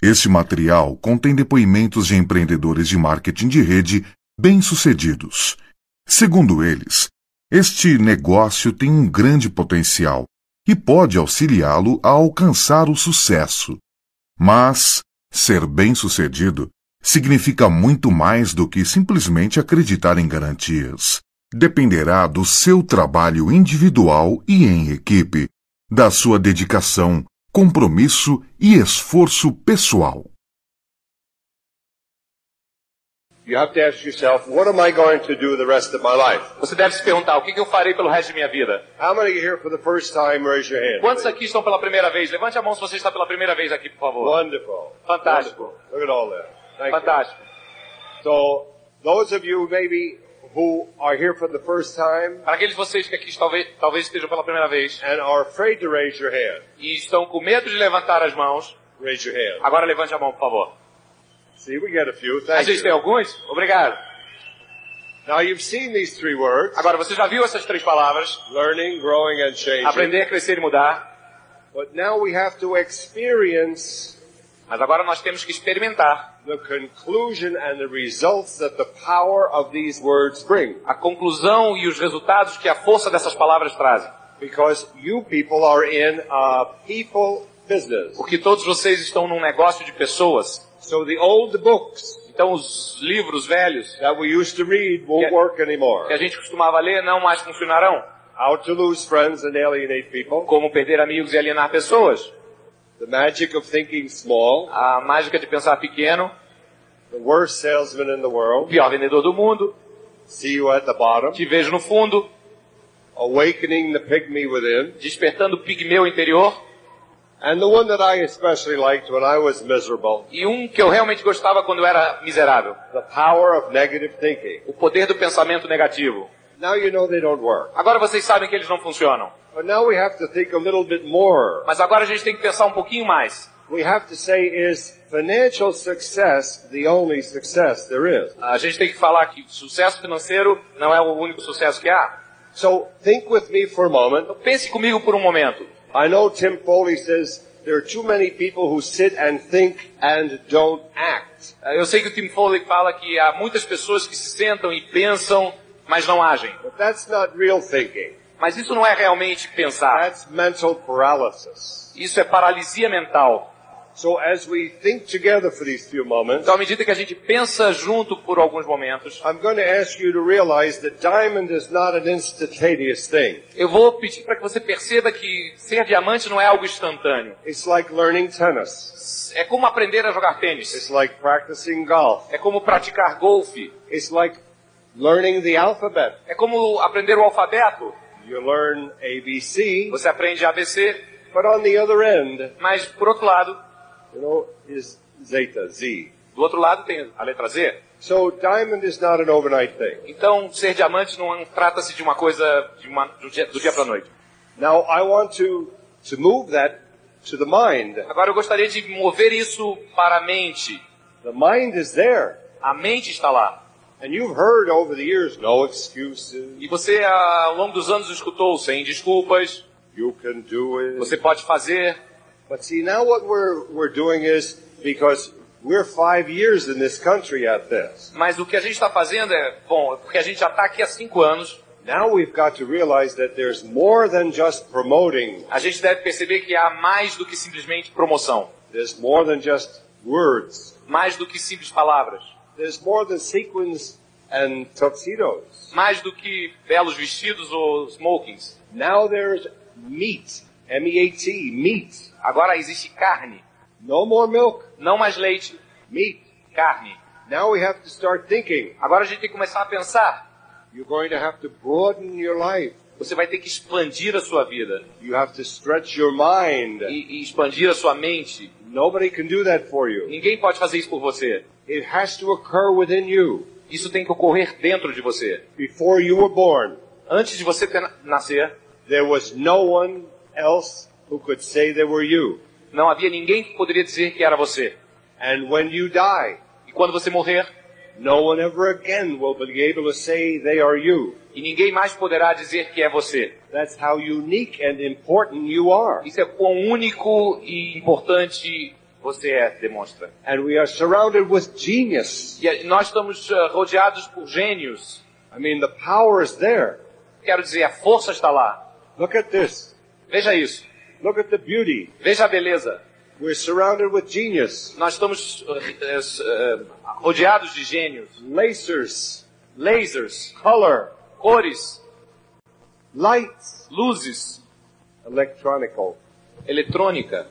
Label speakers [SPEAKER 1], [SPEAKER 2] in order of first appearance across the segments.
[SPEAKER 1] Este material contém depoimentos de empreendedores de marketing de rede bem-sucedidos. Segundo eles, este negócio tem um grande potencial e pode auxiliá-lo a alcançar o sucesso. Mas ser bem-sucedido significa muito mais do que simplesmente acreditar em garantias. Dependerá do seu trabalho individual e em equipe, da sua dedicação, compromisso e esforço pessoal.
[SPEAKER 2] You have to ask yourself, what am I going to do the rest of my life?
[SPEAKER 3] Você deve se perguntar, o que eu farei pelo resto de minha vida?
[SPEAKER 2] How many are here for the first time? Raise your hand.
[SPEAKER 3] Quantos aqui estão pela primeira vez? Levante a mão se você está pela primeira vez aqui, por favor.
[SPEAKER 2] Wonderful.
[SPEAKER 3] Fantástico.
[SPEAKER 2] Wonderful. Look at all that. Thank
[SPEAKER 3] Fantástico.
[SPEAKER 2] you. So, those of you maybe who are here for the first time
[SPEAKER 3] Para aqueles de vocês que aqui talvez, talvez estejam pela primeira vez
[SPEAKER 2] and are afraid to raise your hand,
[SPEAKER 3] e estão com medo de levantar as mãos,
[SPEAKER 2] raise your hand.
[SPEAKER 3] agora levante a mão, por favor.
[SPEAKER 2] See, we get a few.
[SPEAKER 3] A
[SPEAKER 2] Thank
[SPEAKER 3] gente tem
[SPEAKER 2] you.
[SPEAKER 3] alguns? Obrigado.
[SPEAKER 2] Now, you've seen these three words,
[SPEAKER 3] Agora, você já viu essas três palavras?
[SPEAKER 2] learning, growing, and changing.
[SPEAKER 3] Aprender, crescer e mudar.
[SPEAKER 2] But now we have to experience
[SPEAKER 3] Mas agora nós temos que experimentar
[SPEAKER 2] the conclusion and the results that the power of these words bring.
[SPEAKER 3] a conclusão e os resultados que a força dessas palavras trazem.
[SPEAKER 2] Because you people are in a people business.
[SPEAKER 3] Porque todos vocês estão num negócio de pessoas.
[SPEAKER 2] So the old books
[SPEAKER 3] Então, os livros velhos
[SPEAKER 2] that we used to read won't
[SPEAKER 3] Yeah.
[SPEAKER 2] work
[SPEAKER 3] que a
[SPEAKER 2] anymore.
[SPEAKER 3] gente costumava ler não mais funcionarão.
[SPEAKER 2] How to lose friends and alienate people.
[SPEAKER 3] Como perder amigos e alienar pessoas.
[SPEAKER 2] The magic of thinking small.
[SPEAKER 3] A mágica de pensar pequeno.
[SPEAKER 2] The worst salesman in the
[SPEAKER 3] O
[SPEAKER 2] world.
[SPEAKER 3] pior vendedor do mundo.
[SPEAKER 2] See you at the bottom.
[SPEAKER 3] Te vejo no fundo.
[SPEAKER 2] Awakening the pygmy within.
[SPEAKER 3] Despertando o pigmeu interior.
[SPEAKER 2] And the one that I especially liked when I was miserable.
[SPEAKER 3] E um que eu realmente gostava quando eu era miserável.
[SPEAKER 2] The power of negative thinking.
[SPEAKER 3] O poder do pensamento negativo.
[SPEAKER 2] Now you know they don't work.
[SPEAKER 3] Agora vocês sabem que eles não funcionam.
[SPEAKER 2] But now we have to think a little bit more.
[SPEAKER 3] Mas agora a gente tem que pensar um pouquinho mais.
[SPEAKER 2] We have to say, is financial success the only success there is?
[SPEAKER 3] A gente tem que falar que sucesso financeiro não é o único sucesso que há.
[SPEAKER 2] So think with me for a moment.
[SPEAKER 3] Então pense comigo por um momento.
[SPEAKER 2] I know Tim Foley says there are too many people who sit and think and don't act.
[SPEAKER 3] Eu sei que o Tim Foley fala que há muitas pessoas que se sentam e pensam, mas não agem.
[SPEAKER 2] But that's not real thinking.
[SPEAKER 3] Mas isso não é realmente pensar.
[SPEAKER 2] That's mental paralysis.
[SPEAKER 3] Isso é paralisia mental.
[SPEAKER 2] So as we think together for these few moments,
[SPEAKER 3] Então, à medida que a gente pensa junto por alguns momentos,
[SPEAKER 2] I'm going to ask you to realize that diamond is not an instantaneous thing.
[SPEAKER 3] eu vou pedir para que você perceba que ser diamante não é algo instantâneo.
[SPEAKER 2] It's like learning tennis.
[SPEAKER 3] É como aprender a jogar tênis.
[SPEAKER 2] It's like practicing golf.
[SPEAKER 3] É como praticar golfe.
[SPEAKER 2] Learning the alphabet.
[SPEAKER 3] É como aprender o alfabeto.
[SPEAKER 2] You learn ABC,
[SPEAKER 3] Você aprende ABC,
[SPEAKER 2] but on the other end,
[SPEAKER 3] mas por outro lado,
[SPEAKER 2] you know, is zeta, Z.
[SPEAKER 3] do outro lado tem a letra Z.
[SPEAKER 2] So diamond is not an overnight thing.
[SPEAKER 3] Então, ser diamante não trata-se de uma coisa de uma, do dia, do dia para noite.
[SPEAKER 2] Now I want to, to move that to the mind.
[SPEAKER 3] Agora, eu gostaria de mover isso para a mente.
[SPEAKER 2] The mind is there.
[SPEAKER 3] A mente está lá.
[SPEAKER 2] And you've heard over the years, no excuses.
[SPEAKER 3] E você, ao longo dos anos, escutou sem desculpas,
[SPEAKER 2] You can do it.
[SPEAKER 3] você pode fazer.
[SPEAKER 2] But see, now what we're, we're doing is, because we're five years in this country at this,
[SPEAKER 3] Mas o que a gente está fazendo é, bom, porque a gente já está aqui há cinco anos,
[SPEAKER 2] now we've got to realize that there's more than just promoting.
[SPEAKER 3] a gente deve perceber que há mais do que simplesmente promoção.
[SPEAKER 2] There's more than just words.
[SPEAKER 3] Mais do que simples palavras.
[SPEAKER 2] There's more than sequins and tuxedos.
[SPEAKER 3] Mais do que belos vestidos ou smokings.
[SPEAKER 2] Now there's meat. M-E-A-T, meat.
[SPEAKER 3] Agora existe carne.
[SPEAKER 2] No more milk,
[SPEAKER 3] Não mais leite,
[SPEAKER 2] meat.
[SPEAKER 3] carne.
[SPEAKER 2] Now we have to start thinking.
[SPEAKER 3] Agora a gente tem que começar a pensar.
[SPEAKER 2] You're going to have to broaden your life.
[SPEAKER 3] Você vai ter que expandir a sua vida.
[SPEAKER 2] You have to stretch your mind.
[SPEAKER 3] E, e expandir a sua mente.
[SPEAKER 2] Nobody can do that for you.
[SPEAKER 3] Ninguém pode fazer isso por você.
[SPEAKER 2] It has to occur within you.
[SPEAKER 3] Isso tem que ocorrer dentro de você.
[SPEAKER 2] Before you were born,
[SPEAKER 3] Antes de você ter, nascer,
[SPEAKER 2] there was no one else who could say they were you.
[SPEAKER 3] não havia ninguém que poderia dizer que era você.
[SPEAKER 2] And when you die,
[SPEAKER 3] E quando você morrer,
[SPEAKER 2] no one ever again will be able to say they are you.
[SPEAKER 3] e ninguém mais poderá dizer que é você.
[SPEAKER 2] That's how unique and important you are.
[SPEAKER 3] Isso é quão único e importante você é, demonstra.
[SPEAKER 2] And we are surrounded with genius.
[SPEAKER 3] E nós estamos ah, rodeados por gênios.
[SPEAKER 2] I mean, the power is there.
[SPEAKER 3] Quero dizer, a força está lá.
[SPEAKER 2] Look at this.
[SPEAKER 3] Veja isso.
[SPEAKER 2] Look at the beauty.
[SPEAKER 3] Veja a beleza.
[SPEAKER 2] We're surrounded with genius.
[SPEAKER 3] Nós estamos eh, eh, rodeados de gênios.
[SPEAKER 2] Lasers,
[SPEAKER 3] Lasers,
[SPEAKER 2] color,
[SPEAKER 3] cores,
[SPEAKER 2] lights,
[SPEAKER 3] luzes,
[SPEAKER 2] electronical.
[SPEAKER 3] eletrônica.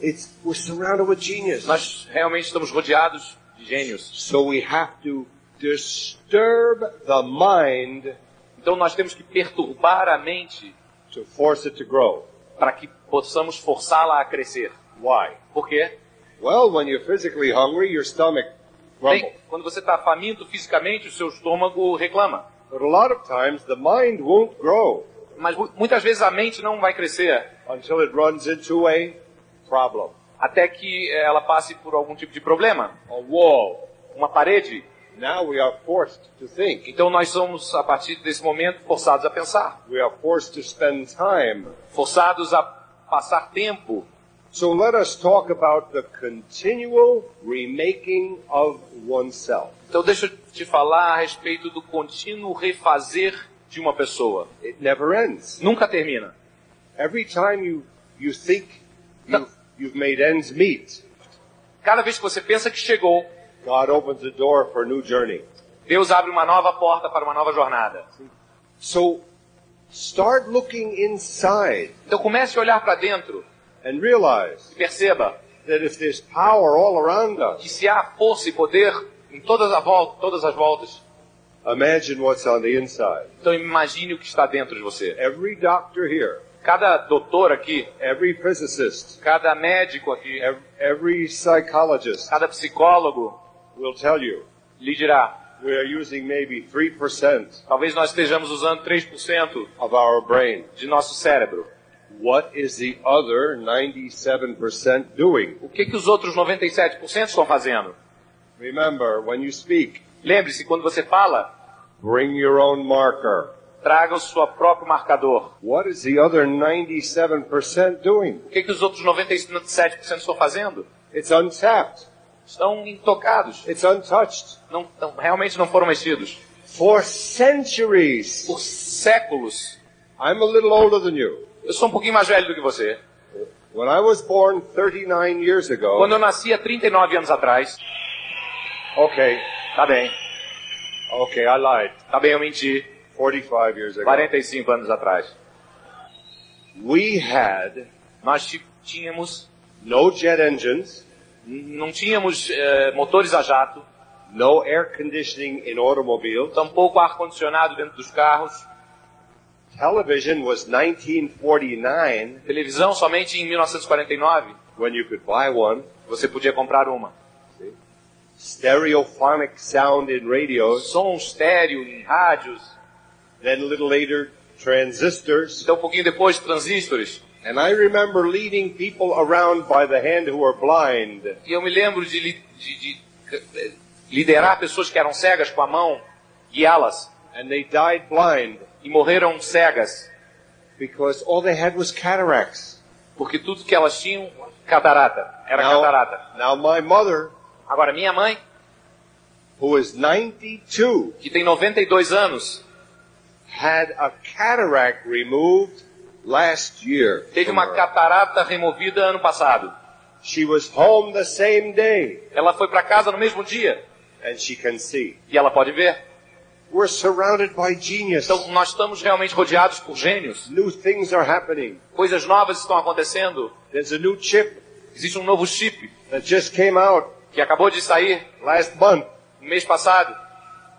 [SPEAKER 2] It's, we're surrounded with genius.
[SPEAKER 3] Nós realmente estamos rodeados de gênios.
[SPEAKER 2] So we have to disturb the mind
[SPEAKER 3] Então nós temos que perturbar a mente
[SPEAKER 2] to force it to grow.
[SPEAKER 3] para que possamos forçá-la a crescer.
[SPEAKER 2] Why?
[SPEAKER 3] Por quê?
[SPEAKER 2] Well, when you're physically hungry, your stomach grumbles.
[SPEAKER 3] Bem, quando você está faminto fisicamente, o seu estômago reclama.
[SPEAKER 2] But a lot of times the mind won't grow
[SPEAKER 3] Mas mu- muitas vezes a mente não vai crescer
[SPEAKER 2] until it runs into a problem.
[SPEAKER 3] até que ela passe por algum tipo de problema.
[SPEAKER 2] A wall.
[SPEAKER 3] Uma parede.
[SPEAKER 2] Now we are forced to think.
[SPEAKER 3] Então nós somos, a partir desse momento, forçados a pensar.
[SPEAKER 2] We are forced to spend time.
[SPEAKER 3] Forçados a passar tempo.
[SPEAKER 2] So let us talk about the continual remaking of oneself.
[SPEAKER 3] Então deixa eu te falar a respeito do contínuo refazer de uma pessoa.
[SPEAKER 2] It never ends.
[SPEAKER 3] Nunca termina.
[SPEAKER 2] Every time you, you think you've, you've made ends meet,
[SPEAKER 3] Cada vez que você pensa que chegou,
[SPEAKER 2] God opens the door for a new journey.
[SPEAKER 3] Deus abre uma nova porta para uma nova jornada.
[SPEAKER 2] So start looking inside
[SPEAKER 3] Então comece a olhar para dentro
[SPEAKER 2] and realize
[SPEAKER 3] e perceba
[SPEAKER 2] that if there's power all around
[SPEAKER 3] que
[SPEAKER 2] us,
[SPEAKER 3] se há força e poder em todas, a volta, todas as voltas,
[SPEAKER 2] imagine what's on the inside.
[SPEAKER 3] então imagine o que está dentro de você.
[SPEAKER 2] Every doctor here,
[SPEAKER 3] Cada doutor aqui,
[SPEAKER 2] every physicist,
[SPEAKER 3] cada médico aqui,
[SPEAKER 2] ev- every psychologist
[SPEAKER 3] cada psicólogo
[SPEAKER 2] will tell you
[SPEAKER 3] lhe dirá:
[SPEAKER 2] we are using maybe 3%
[SPEAKER 3] talvez nós estejamos usando 3%
[SPEAKER 2] of our brain.
[SPEAKER 3] de nosso cérebro.
[SPEAKER 2] What is the other 97% doing?
[SPEAKER 3] O que, que os outros 97% estão fazendo?
[SPEAKER 2] Remember, when you speak,
[SPEAKER 3] Lembre-se, quando você fala,
[SPEAKER 2] bring your own marker.
[SPEAKER 3] traga o seu próprio marcador.
[SPEAKER 2] What is the other 97% doing?
[SPEAKER 3] O que, que os outros 97% estão fazendo?
[SPEAKER 2] It's untapped.
[SPEAKER 3] Estão intocados.
[SPEAKER 2] It's untouched.
[SPEAKER 3] Não, não- realmente não foram mexidos.
[SPEAKER 2] For centuries.
[SPEAKER 3] Por séculos.
[SPEAKER 2] I'm a little older than you.
[SPEAKER 3] Eu sou um pouquinho mais velho do que você.
[SPEAKER 2] When I was born 39 years ago,
[SPEAKER 3] Quando eu nasci há 39 anos atrás,
[SPEAKER 2] okay,
[SPEAKER 3] tá bem,
[SPEAKER 2] okay, I lied.
[SPEAKER 3] tá bem, eu menti.
[SPEAKER 2] 45 years ago,
[SPEAKER 3] 45 anos atrás.
[SPEAKER 2] we had
[SPEAKER 3] Nós tínhamos,
[SPEAKER 2] no jet engines,
[SPEAKER 3] não tínhamos eh, motores a jato,
[SPEAKER 2] no air conditioning in automobiles.
[SPEAKER 3] tampouco ar-condicionado dentro dos carros,
[SPEAKER 2] Television was 1949
[SPEAKER 3] televisão somente em 1949
[SPEAKER 2] when you could buy one.
[SPEAKER 3] você podia comprar uma.
[SPEAKER 2] Stereophonic sound in radios.
[SPEAKER 3] Som estéreo em rádios,
[SPEAKER 2] Then a little later, transistors.
[SPEAKER 3] então um pouquinho depois transistores.
[SPEAKER 2] And I remember leading people around by the hand who were blind.
[SPEAKER 3] E eu me lembro de, li- de- de, eh, liderar pessoas que eram cegas com a mão, guiá-las,
[SPEAKER 2] And they died blind
[SPEAKER 3] e morreram cegas,
[SPEAKER 2] because all they had was cataracts.
[SPEAKER 3] porque tudo que elas tinham, catarata, era
[SPEAKER 2] Now,
[SPEAKER 3] catarata.
[SPEAKER 2] now my mother,
[SPEAKER 3] Agora, minha mãe,
[SPEAKER 2] who is 92,
[SPEAKER 3] que tem 92 anos,
[SPEAKER 2] had a cataract removed last year.
[SPEAKER 3] teve uma catarata removida ano passado.
[SPEAKER 2] She was home the same day,
[SPEAKER 3] Ela foi para casa no mesmo dia
[SPEAKER 2] and she can see.
[SPEAKER 3] e ela pode ver.
[SPEAKER 2] We're surrounded by genius.
[SPEAKER 3] Então, nós estamos realmente rodeados por gênios.
[SPEAKER 2] New things are happening.
[SPEAKER 3] Coisas novas estão acontecendo.
[SPEAKER 2] There's a new chip
[SPEAKER 3] Existe um novo chip
[SPEAKER 2] that just came out
[SPEAKER 3] que acabou de sair
[SPEAKER 2] last month.
[SPEAKER 3] no mês passado.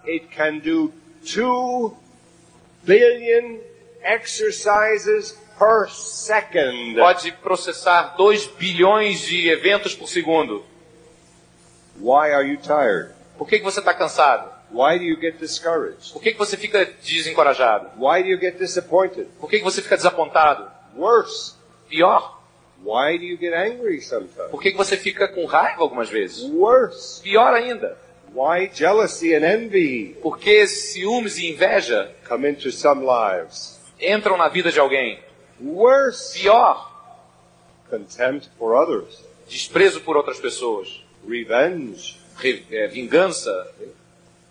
[SPEAKER 2] It can do 2 billion exercises per second.
[SPEAKER 3] Pode processar 2 bilhões de eventos por segundo.
[SPEAKER 2] Why are you tired?
[SPEAKER 3] Por que, que você está cansado?
[SPEAKER 2] Why do you get discouraged?
[SPEAKER 3] Por que, que você fica desencorajado?
[SPEAKER 2] Why do you get disappointed?
[SPEAKER 3] Por que, que você fica desapontado?
[SPEAKER 2] Worse,
[SPEAKER 3] Pior,
[SPEAKER 2] why do you get angry sometimes?
[SPEAKER 3] por que, que você fica com raiva algumas vezes?
[SPEAKER 2] Worse,
[SPEAKER 3] Pior ainda,
[SPEAKER 2] why jealousy and envy
[SPEAKER 3] porque ciúmes e inveja
[SPEAKER 2] come into some lives?
[SPEAKER 3] Entram na vida de alguém.
[SPEAKER 2] Worse,
[SPEAKER 3] Pior,
[SPEAKER 2] contempt for others.
[SPEAKER 3] desprezo por outras pessoas,
[SPEAKER 2] revenge.
[SPEAKER 3] re- é, vingança.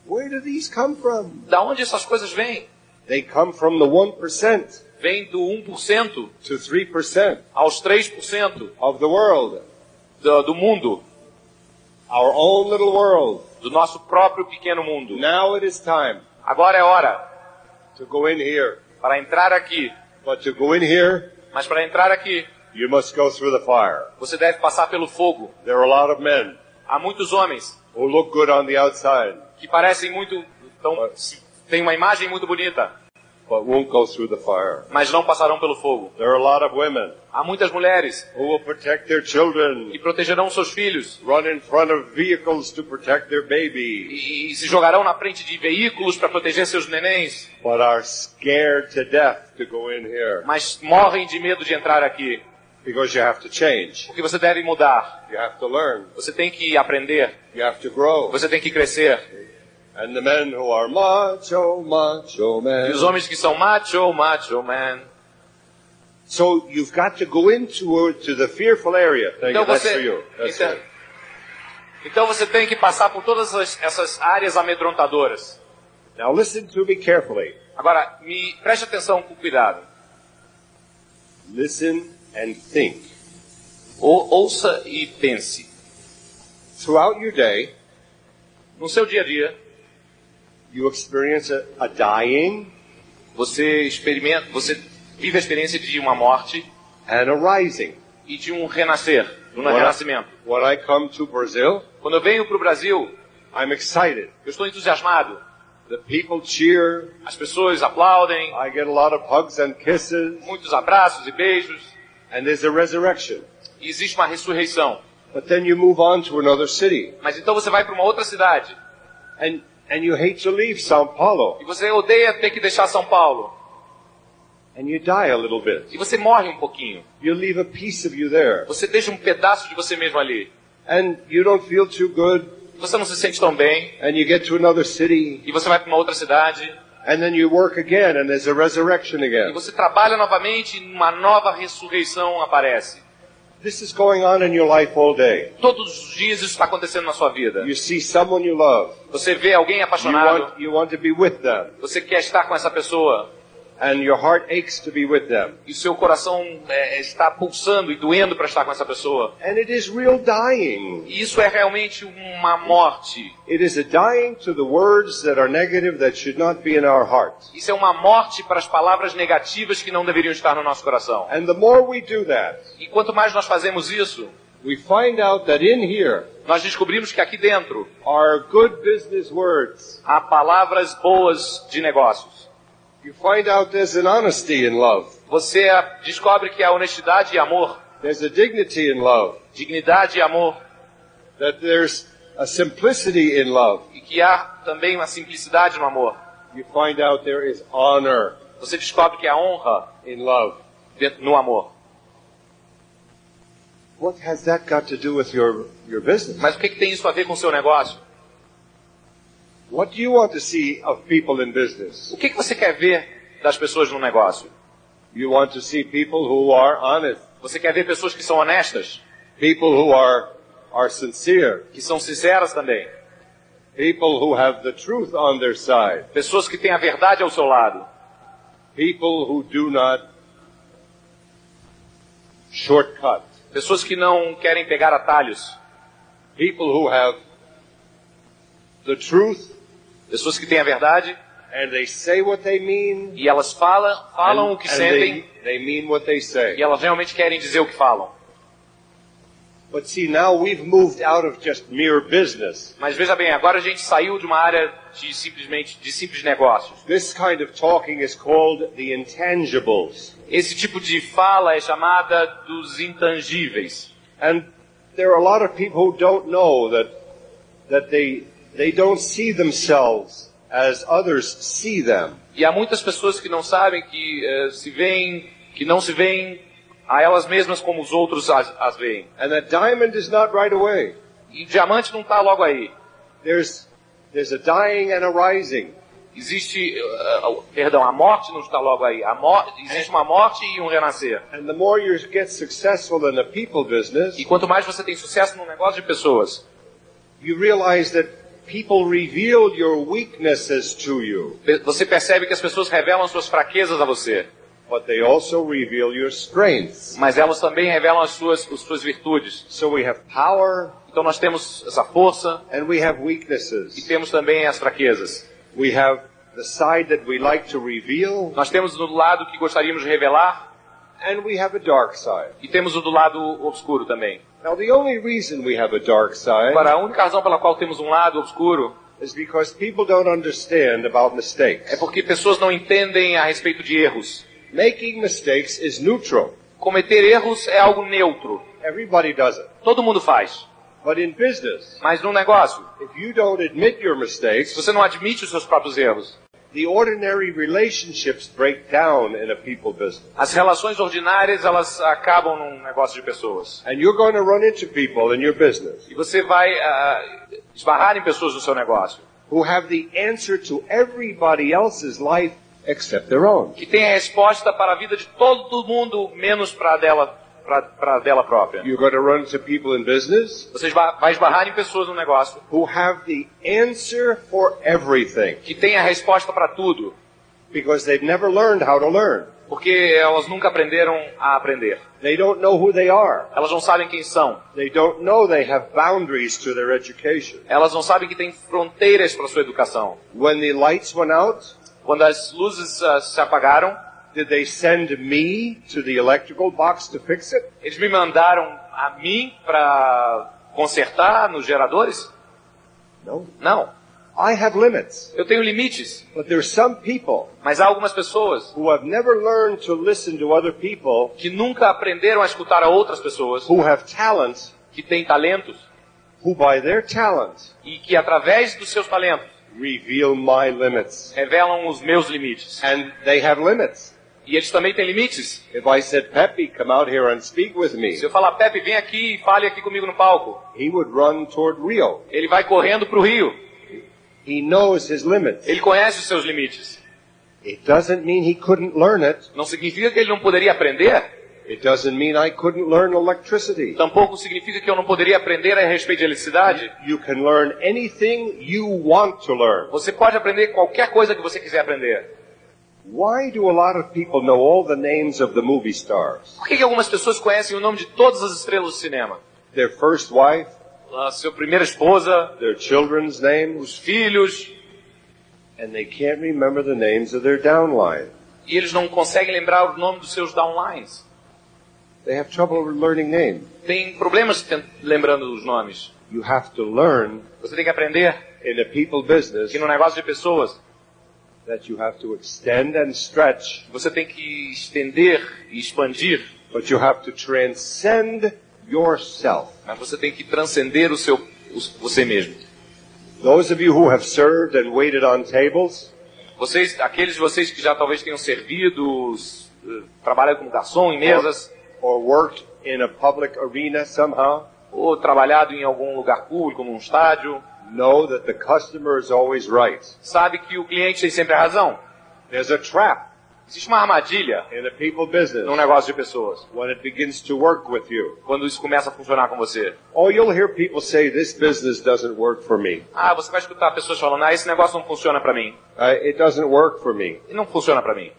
[SPEAKER 2] Where do these come from?
[SPEAKER 3] Da onde essas coisas vêm?
[SPEAKER 2] They come from the 1%
[SPEAKER 3] Vem do 1%
[SPEAKER 2] to 3%
[SPEAKER 3] aos 3%
[SPEAKER 2] of the world.
[SPEAKER 3] do, do mundo,
[SPEAKER 2] Our own little world.
[SPEAKER 3] do nosso próprio pequeno mundo.
[SPEAKER 2] Now it is time
[SPEAKER 3] Agora é hora
[SPEAKER 2] to go in here.
[SPEAKER 3] Para entrar aqui.
[SPEAKER 2] But to go in here,
[SPEAKER 3] Mas para entrar aqui,
[SPEAKER 2] you must go through the fire.
[SPEAKER 3] você deve passar pelo fogo.
[SPEAKER 2] There are a lot of men
[SPEAKER 3] Há muitos homens
[SPEAKER 2] who look good on the outside,
[SPEAKER 3] que parecem muito. Tão, têm uma imagem muito bonita,
[SPEAKER 2] but won't go through the fire.
[SPEAKER 3] mas não passarão pelo fogo.
[SPEAKER 2] There are a lot of women
[SPEAKER 3] Há muitas mulheres
[SPEAKER 2] who will protect their children,
[SPEAKER 3] que protegerão seus filhos
[SPEAKER 2] run in front of vehicles to protect their baby,
[SPEAKER 3] e, e se jogarão na frente de veículos para proteger seus nenéns,
[SPEAKER 2] but are scared to death to go in here
[SPEAKER 3] mas morrem de medo de entrar aqui.
[SPEAKER 2] because you have to change.
[SPEAKER 3] Porque você deve mudar,
[SPEAKER 2] You have to learn.
[SPEAKER 3] você tem que aprender,
[SPEAKER 2] You have to grow.
[SPEAKER 3] você tem que crescer.
[SPEAKER 2] And the men who are macho, macho
[SPEAKER 3] E os
[SPEAKER 2] men.
[SPEAKER 3] homens que são macho, macho man.
[SPEAKER 2] So you've got to go into to the fearful area. Thank
[SPEAKER 3] Então
[SPEAKER 2] you. That's for
[SPEAKER 3] você,
[SPEAKER 2] you. That's
[SPEAKER 3] então,
[SPEAKER 2] it.
[SPEAKER 3] então você tem que passar por todas essas, essas áreas amedrontadoras.
[SPEAKER 2] Now listen to me carefully.
[SPEAKER 3] Agora, me preste atenção com cuidado.
[SPEAKER 2] Listen and think.
[SPEAKER 3] Ou, ouça e pense.
[SPEAKER 2] Throughout your day,
[SPEAKER 3] No seu dia a dia,
[SPEAKER 2] you experience a, a dying
[SPEAKER 3] você experimenta, você vive a experiência de uma morte
[SPEAKER 2] and a rising.
[SPEAKER 3] e de um renascer, de um
[SPEAKER 2] When I,
[SPEAKER 3] renascimento.
[SPEAKER 2] when I come to Brazil,
[SPEAKER 3] Quando eu venho para o Brasil,
[SPEAKER 2] I'm excited.
[SPEAKER 3] eu estou entusiasmado.
[SPEAKER 2] The people cheer.
[SPEAKER 3] As pessoas aplaudem,
[SPEAKER 2] I get a lot of hugs and kisses.
[SPEAKER 3] muitos abraços e beijos,
[SPEAKER 2] And there's a resurrection.
[SPEAKER 3] e existe uma ressurreição.
[SPEAKER 2] But then you move on to another city.
[SPEAKER 3] Mas então você vai para uma outra cidade
[SPEAKER 2] And, and you hate to leave Sao Paulo.
[SPEAKER 3] e você odeia ter que deixar São Paulo
[SPEAKER 2] And you die a little bit.
[SPEAKER 3] e você morre um pouquinho.
[SPEAKER 2] You leave a piece of you there.
[SPEAKER 3] Você deixa um pedaço de você mesmo ali.
[SPEAKER 2] And you don't feel too good.
[SPEAKER 3] Você não se sente tão bem
[SPEAKER 2] And you get to another city.
[SPEAKER 3] e você vai para uma outra cidade
[SPEAKER 2] And then you work again and there's a resurrection
[SPEAKER 3] e
[SPEAKER 2] again.
[SPEAKER 3] você trabalha novamente e uma nova ressurreição aparece.
[SPEAKER 2] This is going on in your life all day.
[SPEAKER 3] Todos os dias isso está acontecendo na sua vida.
[SPEAKER 2] You see someone you love.
[SPEAKER 3] Você vê alguém
[SPEAKER 2] You
[SPEAKER 3] apaixonado,
[SPEAKER 2] want, you want to be with them.
[SPEAKER 3] você quer estar com essa pessoa
[SPEAKER 2] And your heart aches to be with them.
[SPEAKER 3] e seu coração é, está pulsando e doendo para estar com essa pessoa.
[SPEAKER 2] And it is real dying.
[SPEAKER 3] E isso é realmente uma morte.
[SPEAKER 2] It is a dying to the words that are negative that should not be in our heart.
[SPEAKER 3] Isso é uma morte para as palavras negativas que não deveriam estar no nosso coração.
[SPEAKER 2] And the more we do that,
[SPEAKER 3] E quanto mais nós fazemos isso,
[SPEAKER 2] we find out that in here
[SPEAKER 3] nós descobrimos que aqui dentro
[SPEAKER 2] are good business words.
[SPEAKER 3] há palavras boas de negócios.
[SPEAKER 2] You find out there's an honesty in love.
[SPEAKER 3] Você descobre que há honestidade e amor,
[SPEAKER 2] There's a dignity in love.
[SPEAKER 3] dignidade e amor,
[SPEAKER 2] That there's a simplicity in love.
[SPEAKER 3] e que há também uma simplicidade no amor.
[SPEAKER 2] You find out there is honor
[SPEAKER 3] Você descobre que há honra
[SPEAKER 2] in love.
[SPEAKER 3] no amor.
[SPEAKER 2] What has that got to do with your, your business?
[SPEAKER 3] Mas o que, que tem isso a ver com o seu negócio?
[SPEAKER 2] What do you want to see of people in business?
[SPEAKER 3] O que, que você quer ver das pessoas no negócio?
[SPEAKER 2] You want to see people who are honest,
[SPEAKER 3] Você quer ver pessoas que são honestas,
[SPEAKER 2] people who are, are sincere,
[SPEAKER 3] que são sinceras também,
[SPEAKER 2] people who have the truth on their side,
[SPEAKER 3] pessoas que têm a verdade ao seu lado,
[SPEAKER 2] people who do not shortcut,
[SPEAKER 3] pessoas que não querem pegar atalhos,
[SPEAKER 2] people who have the truth
[SPEAKER 3] pessoas que têm a verdade
[SPEAKER 2] and they say what they mean
[SPEAKER 3] e elas falam, falam
[SPEAKER 2] and,
[SPEAKER 3] o que sentem
[SPEAKER 2] they, they mean what they say.
[SPEAKER 3] e elas realmente querem dizer o que falam.
[SPEAKER 2] But see, now we've moved out of just mere business.
[SPEAKER 3] Mas veja bem, agora a gente saiu de uma área de simplesmente de simples negócios.
[SPEAKER 2] This kind of talking is called the intangibles.
[SPEAKER 3] Esse tipo de fala é chamada dos intangíveis.
[SPEAKER 2] And there are a lot of people who don't know that that they they don't see themselves as others see them.
[SPEAKER 3] E há muitas pessoas que não sabem que eh, se veem, que não se veem a elas mesmas como os outros as, as veem.
[SPEAKER 2] And that diamond is not right away.
[SPEAKER 3] E diamante não está logo aí.
[SPEAKER 2] There's there's a dying and a rising.
[SPEAKER 3] Existe, uh, uh, perdão, a morte não está logo aí. A existe uma morte e um renascer.
[SPEAKER 2] And the more you get successful in the people business,
[SPEAKER 3] E quanto mais você tem sucesso no negócio de pessoas,
[SPEAKER 2] you realize that people reveal your weaknesses to you,
[SPEAKER 3] você percebe que as pessoas revelam suas fraquezas a você,
[SPEAKER 2] but they also reveal your strengths.
[SPEAKER 3] mas elas também revelam as suas, as suas virtudes.
[SPEAKER 2] So we have power
[SPEAKER 3] Então nós temos essa força
[SPEAKER 2] and we have
[SPEAKER 3] e
[SPEAKER 2] weaknesses.
[SPEAKER 3] temos também as fraquezas.
[SPEAKER 2] We have the side that we like to reveal
[SPEAKER 3] Nós temos do lado que gostaríamos de revelar
[SPEAKER 2] and we have a dark side.
[SPEAKER 3] e temos o do lado obscuro também.
[SPEAKER 2] Now the only reason we have a dark side
[SPEAKER 3] Agora, a única razão pela qual temos um lado obscuro
[SPEAKER 2] is because people don't understand about
[SPEAKER 3] é
[SPEAKER 2] mistakes.
[SPEAKER 3] porque pessoas não entendem a respeito de erros.
[SPEAKER 2] Making mistakes is neutral.
[SPEAKER 3] Cometer erros é algo neutro.
[SPEAKER 2] Everybody does it.
[SPEAKER 3] Todo mundo faz.
[SPEAKER 2] But in business,
[SPEAKER 3] Mas num negócio,
[SPEAKER 2] if you don't admit your
[SPEAKER 3] se
[SPEAKER 2] mistakes,
[SPEAKER 3] você não admite os seus próprios erros,
[SPEAKER 2] the ordinary relationships break down in a people business.
[SPEAKER 3] as relações ordinárias elas acabam num negócio de pessoas.
[SPEAKER 2] And you're going to run into people in your business
[SPEAKER 3] E você vai ah, esbarrar em pessoas no seu negócio
[SPEAKER 2] who have the answer to everybody else's life except their own.
[SPEAKER 3] que tem a resposta para a vida de todo mundo, menos para a dela, para dela própria.
[SPEAKER 2] You're going to run into people in business
[SPEAKER 3] Você vai esbarrar em pessoas no negócio
[SPEAKER 2] who have the answer for everything
[SPEAKER 3] que tem a resposta para tudo,
[SPEAKER 2] because they've never learned how to learn.
[SPEAKER 3] porque elas nunca aprenderam a aprender.
[SPEAKER 2] They don't know who they are.
[SPEAKER 3] Elas não sabem quem são.
[SPEAKER 2] They don't know they have boundaries to their education.
[SPEAKER 3] Elas não sabem que tem fronteiras para sua educação.
[SPEAKER 2] When the lights went out,
[SPEAKER 3] Quando as luzes ah, se apagaram,
[SPEAKER 2] did they send me to the electrical box to fix it?
[SPEAKER 3] eles me mandaram a mim para consertar nos geradores?
[SPEAKER 2] No.
[SPEAKER 3] Não.
[SPEAKER 2] I have limits.
[SPEAKER 3] Eu tenho limites,
[SPEAKER 2] But there's some people
[SPEAKER 3] mas há algumas pessoas
[SPEAKER 2] who have never learned to listen to other people
[SPEAKER 3] que nunca aprenderam a escutar a outras pessoas,
[SPEAKER 2] who have talents,
[SPEAKER 3] que têm talentos
[SPEAKER 2] who by their talent
[SPEAKER 3] e que através dos seus talentos
[SPEAKER 2] reveal my limits.
[SPEAKER 3] revelam os meus limites.
[SPEAKER 2] And they have limits.
[SPEAKER 3] E eles também têm limites.
[SPEAKER 2] If I said, Pepe, come out here and speak with me,
[SPEAKER 3] Se eu falar, Pepe, vem aqui e fale aqui comigo no palco,
[SPEAKER 2] he would run toward Rio.
[SPEAKER 3] ele vai correndo para o rio.
[SPEAKER 2] He knows his limits.
[SPEAKER 3] Ele conhece os seus limites.
[SPEAKER 2] It doesn't mean he couldn't learn it.
[SPEAKER 3] Não significa que ele não poderia aprender,
[SPEAKER 2] It doesn't mean I couldn't learn electricity.
[SPEAKER 3] tampouco significa que eu não poderia aprender a respeito de eletricidade.
[SPEAKER 2] You can learn anything you want to learn.
[SPEAKER 3] Você pode aprender qualquer coisa que você quiser aprender.
[SPEAKER 2] Why do a lot of people know all the names of the movie stars?
[SPEAKER 3] Por que, que algumas pessoas conhecem o nome de todas as estrelas do cinema?
[SPEAKER 2] Their first wife,
[SPEAKER 3] A sua primeira esposa,
[SPEAKER 2] their children's names,
[SPEAKER 3] os filhos,
[SPEAKER 2] and they can't remember the names of their downline.
[SPEAKER 3] e eles não conseguem lembrar o nome dos seus downlines.
[SPEAKER 2] They have trouble learning names.
[SPEAKER 3] Tem problemas lembrando os nomes.
[SPEAKER 2] You have to learn
[SPEAKER 3] Você tem que aprender
[SPEAKER 2] in a people business
[SPEAKER 3] que no negócio de pessoas,
[SPEAKER 2] that you have to extend and stretch,
[SPEAKER 3] você tem que estender e expandir,
[SPEAKER 2] but you have to transcend yourself.
[SPEAKER 3] mas você tem que transcender o seu, o- você mesmo.
[SPEAKER 2] Those of you who have served and waited on tables,
[SPEAKER 3] Vocês, aqueles de vocês que já talvez tenham servido, s- eh, trabalham como garçom em mesas,
[SPEAKER 2] or worked in a public arena somehow,
[SPEAKER 3] ou trabalhado em algum lugar público, num estádio,
[SPEAKER 2] know that the customer is always right.
[SPEAKER 3] sabe que o cliente tem sempre a razão.
[SPEAKER 2] There's a trap
[SPEAKER 3] Existe uma armadilha
[SPEAKER 2] in a people business
[SPEAKER 3] num negócio de pessoas,
[SPEAKER 2] when it begins to work with you.
[SPEAKER 3] quando isso começa a funcionar com você.
[SPEAKER 2] Oh, you'll hear people say, this business doesn't work for me.
[SPEAKER 3] Ah, você vai escutar pessoas falando, ah, esse negócio não funciona para mim.
[SPEAKER 2] Uh, it doesn't work for me.
[SPEAKER 3] E não funciona para mim.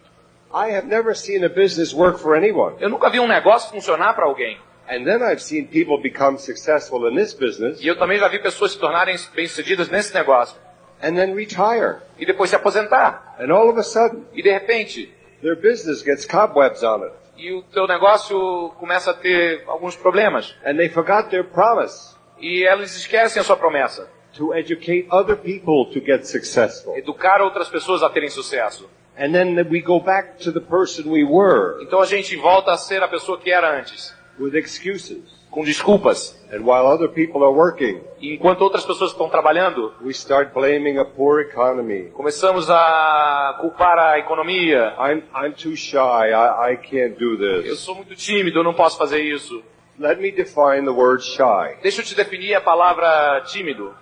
[SPEAKER 2] I have never seen a business work for anyone.
[SPEAKER 3] Eu nunca vi um negócio funcionar para alguém.
[SPEAKER 2] And then I've seen people become successful in this business
[SPEAKER 3] E eu também já vi pessoas se tornarem bem-sucedidas nesse negócio.
[SPEAKER 2] and then retire.
[SPEAKER 3] E depois se aposentar.
[SPEAKER 2] And all of a sudden,
[SPEAKER 3] E de repente,
[SPEAKER 2] their business gets cobwebs on it.
[SPEAKER 3] e o teu negócio começa a ter alguns problemas.
[SPEAKER 2] And they forgot their promise
[SPEAKER 3] E elas esquecem a sua promessa.
[SPEAKER 2] to educate other people to get successful.
[SPEAKER 3] Educar outras pessoas a terem sucesso.
[SPEAKER 2] And then we go back to the person we were
[SPEAKER 3] Então a gente volta a ser a pessoa que era antes.
[SPEAKER 2] With excuses.
[SPEAKER 3] Com desculpas.
[SPEAKER 2] And while other people are working,
[SPEAKER 3] E enquanto outras pessoas estão trabalhando,
[SPEAKER 2] we start blaming a poor economy.
[SPEAKER 3] começamos a culpar a economia.
[SPEAKER 2] I'm, I'm too shy. I, I can't do
[SPEAKER 3] Eu
[SPEAKER 2] this.
[SPEAKER 3] sou muito tímido, eu não posso fazer isso.
[SPEAKER 2] Let me define the word shy.
[SPEAKER 3] Deixa eu te definir a palavra tímido.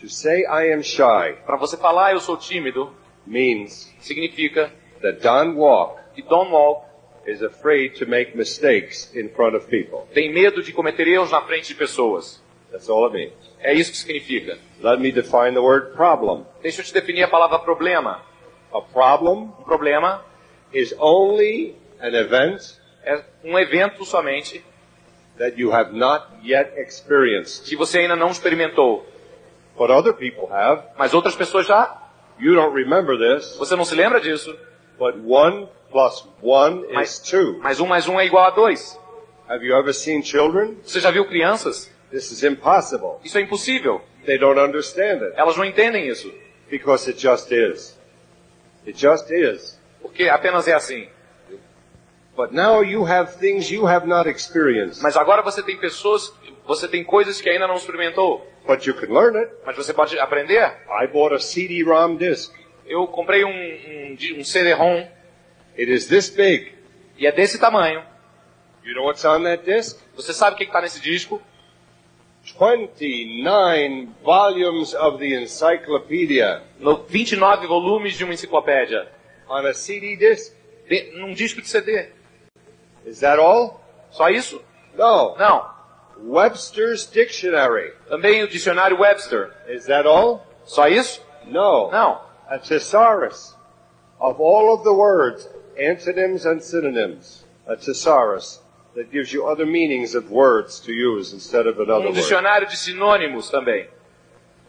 [SPEAKER 2] To To say I am shy
[SPEAKER 3] Para você falar eu sou tímido,
[SPEAKER 2] means
[SPEAKER 3] significa
[SPEAKER 2] that Don Walk
[SPEAKER 3] que Don Wall
[SPEAKER 2] is afraid to make mistakes in front of people.
[SPEAKER 3] tem medo de cometer erros na frente de pessoas.
[SPEAKER 2] That's all it means.
[SPEAKER 3] É isso que significa.
[SPEAKER 2] Let me define the word problem.
[SPEAKER 3] Deixa eu te definir a palavra problema.
[SPEAKER 2] A problem
[SPEAKER 3] Um problema
[SPEAKER 2] is only an event
[SPEAKER 3] é um evento somente
[SPEAKER 2] that you have not yet experienced,
[SPEAKER 3] que você ainda não experimentou,
[SPEAKER 2] but other people have.
[SPEAKER 3] mas outras pessoas já.
[SPEAKER 2] You don't remember this,
[SPEAKER 3] Você não se lembra disso?
[SPEAKER 2] but one plus one is two.
[SPEAKER 3] Mas um mais um é igual a dois.
[SPEAKER 2] Have you ever seen children?
[SPEAKER 3] Você já viu crianças?
[SPEAKER 2] This is impossible.
[SPEAKER 3] Isso é impossível.
[SPEAKER 2] They don't understand it
[SPEAKER 3] Elas não entendem isso.
[SPEAKER 2] because it just is. It just is.
[SPEAKER 3] Porque apenas é assim.
[SPEAKER 2] But now you have things you have not experienced,
[SPEAKER 3] Mas agora você tem pessoas, você tem coisas que ainda não experimentou.
[SPEAKER 2] but you can learn it.
[SPEAKER 3] Mas você pode aprender.
[SPEAKER 2] I bought a CD-ROM disc.
[SPEAKER 3] Eu comprei um, um, um CD-ROM
[SPEAKER 2] It is this big.
[SPEAKER 3] e é desse tamanho.
[SPEAKER 2] You know what's on that disc?
[SPEAKER 3] Você sabe o que está nesse disco?
[SPEAKER 2] 29 volumes of the encyclopedia
[SPEAKER 3] No 29 volumes de uma enciclopédia.
[SPEAKER 2] on a CD disc.
[SPEAKER 3] De, num disco de CD.
[SPEAKER 2] Is that all?
[SPEAKER 3] Só isso?
[SPEAKER 2] No.
[SPEAKER 3] Não.
[SPEAKER 2] Webster's Dictionary.
[SPEAKER 3] Também o dicionário Webster.
[SPEAKER 2] Is that all?
[SPEAKER 3] Só isso?
[SPEAKER 2] No.
[SPEAKER 3] Não.
[SPEAKER 2] A thesaurus of all of the words, antonyms and synonyms. A thesaurus that gives you other meanings of words to use instead of another
[SPEAKER 3] Um
[SPEAKER 2] word.
[SPEAKER 3] dicionário de sinônimos também.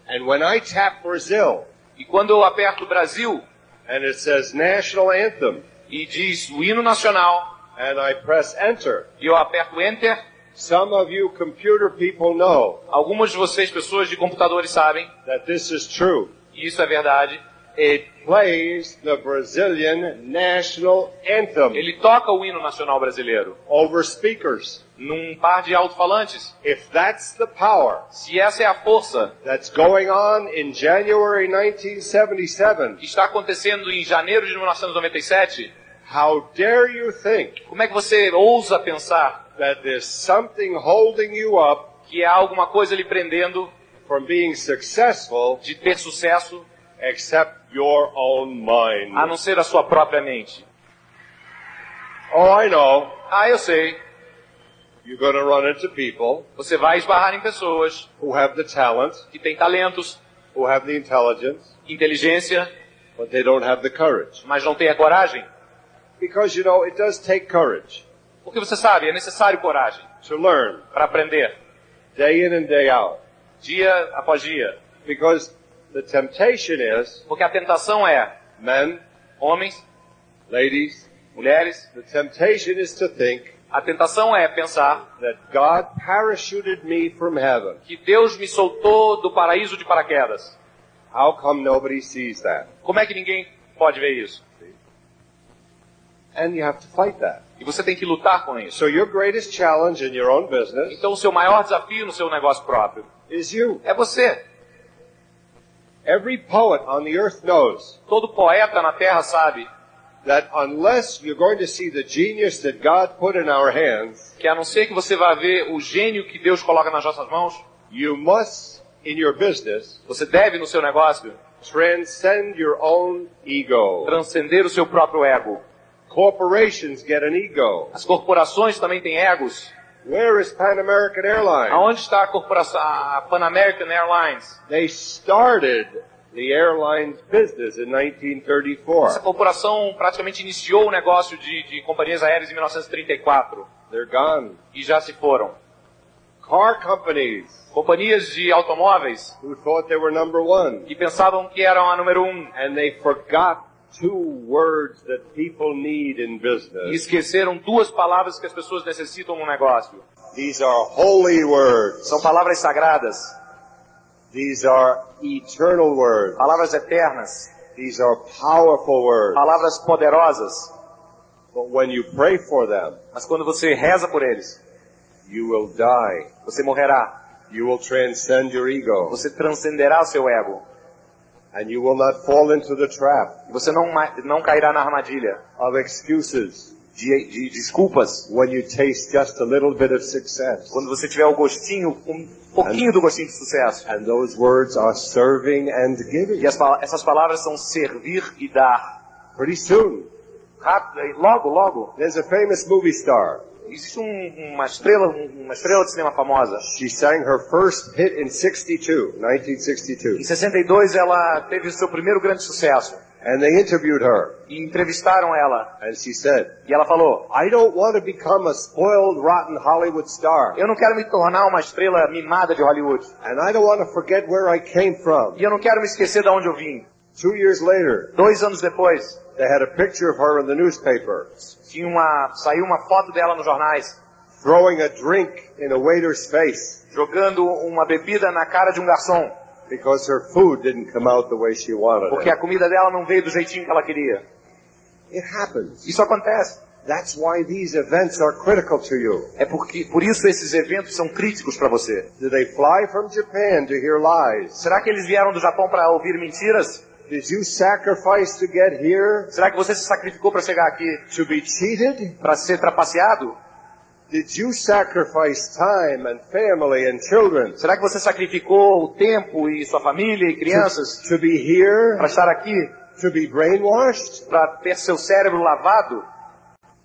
[SPEAKER 2] And when I tap Brazil
[SPEAKER 3] E quando eu aperto Brasil
[SPEAKER 2] and it says national anthem
[SPEAKER 3] e diz o hino nacional
[SPEAKER 2] and I press enter,
[SPEAKER 3] e eu aperto Enter,
[SPEAKER 2] some of you computer people know
[SPEAKER 3] algumas de vocês, pessoas de computadores, sabem,
[SPEAKER 2] that this is true.
[SPEAKER 3] isso é verdade,
[SPEAKER 2] It plays the Brazilian national anthem
[SPEAKER 3] ele toca o hino nacional brasileiro
[SPEAKER 2] over speakers.
[SPEAKER 3] num par de alto-falantes.
[SPEAKER 2] If that's the power
[SPEAKER 3] Se essa é a força
[SPEAKER 2] that's going on in January 1977,
[SPEAKER 3] que está acontecendo em janeiro de 1997,
[SPEAKER 2] how dare you think
[SPEAKER 3] como é que você ousa pensar
[SPEAKER 2] that there's something holding you up
[SPEAKER 3] que há alguma coisa lhe prendendo
[SPEAKER 2] from being successful
[SPEAKER 3] de ter sucesso
[SPEAKER 2] except your own mind?
[SPEAKER 3] a não ser a sua própria mente?
[SPEAKER 2] Oh, I know.
[SPEAKER 3] Ah, eu sei.
[SPEAKER 2] You're going to run into people
[SPEAKER 3] Você vai esbarrar em pessoas
[SPEAKER 2] who have the talent,
[SPEAKER 3] que têm talentos,
[SPEAKER 2] who have the intelligence,
[SPEAKER 3] inteligência,
[SPEAKER 2] but they don't have the courage.
[SPEAKER 3] mas não têm a coragem.
[SPEAKER 2] Because, you know, it does take courage
[SPEAKER 3] Porque você sabe, é necessário coragem
[SPEAKER 2] to learn
[SPEAKER 3] para aprender,
[SPEAKER 2] day in and day out.
[SPEAKER 3] dia após dia.
[SPEAKER 2] Because the temptation is,
[SPEAKER 3] Porque a tentação é
[SPEAKER 2] men,
[SPEAKER 3] homens,
[SPEAKER 2] ladies,
[SPEAKER 3] mulheres,
[SPEAKER 2] the temptation is to think
[SPEAKER 3] a tentação é pensar
[SPEAKER 2] that God parachuted me from heaven.
[SPEAKER 3] que Deus me soltou do paraíso de paraquedas.
[SPEAKER 2] How come nobody sees that?
[SPEAKER 3] Como é que ninguém pode ver isso?
[SPEAKER 2] And you have to fight that.
[SPEAKER 3] E você tem que lutar com isso.
[SPEAKER 2] So your greatest challenge in your own business
[SPEAKER 3] Então o seu maior desafio no seu negócio próprio
[SPEAKER 2] is you.
[SPEAKER 3] é você.
[SPEAKER 2] Every poet on the earth knows
[SPEAKER 3] Todo poeta na terra sabe
[SPEAKER 2] that unless you're going to see the genius that God put in our hands,
[SPEAKER 3] que a não ser que você vá ver o gênio que Deus coloca nas nossas mãos,
[SPEAKER 2] you must, in your business,
[SPEAKER 3] você deve no seu negócio
[SPEAKER 2] transcend your own ego.
[SPEAKER 3] transcender o seu próprio ego.
[SPEAKER 2] Corporations get an ego.
[SPEAKER 3] As corporações também têm egos.
[SPEAKER 2] Where is Pan American Airlines?
[SPEAKER 3] Aonde está a corporação, a Pan American Airlines?
[SPEAKER 2] They started the airlines business in
[SPEAKER 3] Essa
[SPEAKER 2] 1934.
[SPEAKER 3] corporação praticamente iniciou o negócio de, de companhias aéreas em 1934
[SPEAKER 2] They're gone.
[SPEAKER 3] e já se foram.
[SPEAKER 2] Car companies
[SPEAKER 3] Companhias de automóveis
[SPEAKER 2] who thought they were number one.
[SPEAKER 3] que pensavam que eram a número um
[SPEAKER 2] And they forgot two words that people need in
[SPEAKER 3] e
[SPEAKER 2] business.
[SPEAKER 3] esqueceram duas palavras que as pessoas necessitam no negócio.
[SPEAKER 2] These are holy words.
[SPEAKER 3] São palavras sagradas,
[SPEAKER 2] These are eternal words.
[SPEAKER 3] palavras eternas,
[SPEAKER 2] These are powerful words.
[SPEAKER 3] palavras poderosas.
[SPEAKER 2] But when you pray for them,
[SPEAKER 3] Mas quando você reza por eles,
[SPEAKER 2] you will die.
[SPEAKER 3] você morrerá.
[SPEAKER 2] You will transcend your ego.
[SPEAKER 3] Você transcenderá o seu ego.
[SPEAKER 2] And you will not fall into the trap
[SPEAKER 3] E você não, não cairá na armadilha
[SPEAKER 2] of excuses.
[SPEAKER 3] de, de desculpas
[SPEAKER 2] when you taste just a little bit of success.
[SPEAKER 3] quando você tiver o gostinho, um pouquinho do gostinho de sucesso.
[SPEAKER 2] And those words are serving and giving.
[SPEAKER 3] E as essas palavras são servir e dar.
[SPEAKER 2] Pretty soon,
[SPEAKER 3] Rápido, logo, logo.
[SPEAKER 2] there's a famous movie star.
[SPEAKER 3] Existe um- uma estrela, um- uma estrela de cinema famosa.
[SPEAKER 2] She sang her first hit in 62, 1962.
[SPEAKER 3] Em 62 ela teve o seu primeiro grande sucesso.
[SPEAKER 2] And they interviewed her.
[SPEAKER 3] E entrevistaram ela.
[SPEAKER 2] And she said,
[SPEAKER 3] E ela falou:
[SPEAKER 2] I don't want to become a spoiled, rotten Hollywood star.
[SPEAKER 3] Eu não quero me tornar uma estrela mimada de Hollywood.
[SPEAKER 2] And I don't want to forget where I came from.
[SPEAKER 3] E eu não quero me esquecer de onde eu vim.
[SPEAKER 2] Two years later,
[SPEAKER 3] Dois anos depois,
[SPEAKER 2] they had a picture of her in the newspaper,
[SPEAKER 3] tinha uma, saiu uma foto dela nos jornais,
[SPEAKER 2] throwing a drink in a waiter's face
[SPEAKER 3] jogando uma bebida na cara de um garçom,
[SPEAKER 2] because her food didn't come out the way she wanted
[SPEAKER 3] porque
[SPEAKER 2] it.
[SPEAKER 3] a comida dela não veio do jeitinho que ela queria.
[SPEAKER 2] It happens.
[SPEAKER 3] Isso acontece.
[SPEAKER 2] That's why these events are critical to you.
[SPEAKER 3] É porque, por isso esses eventos são críticos para você.
[SPEAKER 2] Did they fly from Japan to hear lies?
[SPEAKER 3] Será que eles vieram do Japão para ouvir mentiras?
[SPEAKER 2] Did you sacrifice to get here?
[SPEAKER 3] Será que você se sacrificou para chegar aqui
[SPEAKER 2] To be cheated?
[SPEAKER 3] para ser trapaceado?
[SPEAKER 2] Did you sacrifice time and family and children
[SPEAKER 3] Será que você sacrificou o tempo e sua família e crianças
[SPEAKER 2] to be here?
[SPEAKER 3] para estar aqui,
[SPEAKER 2] To be brainwashed?
[SPEAKER 3] para ter seu cérebro lavado?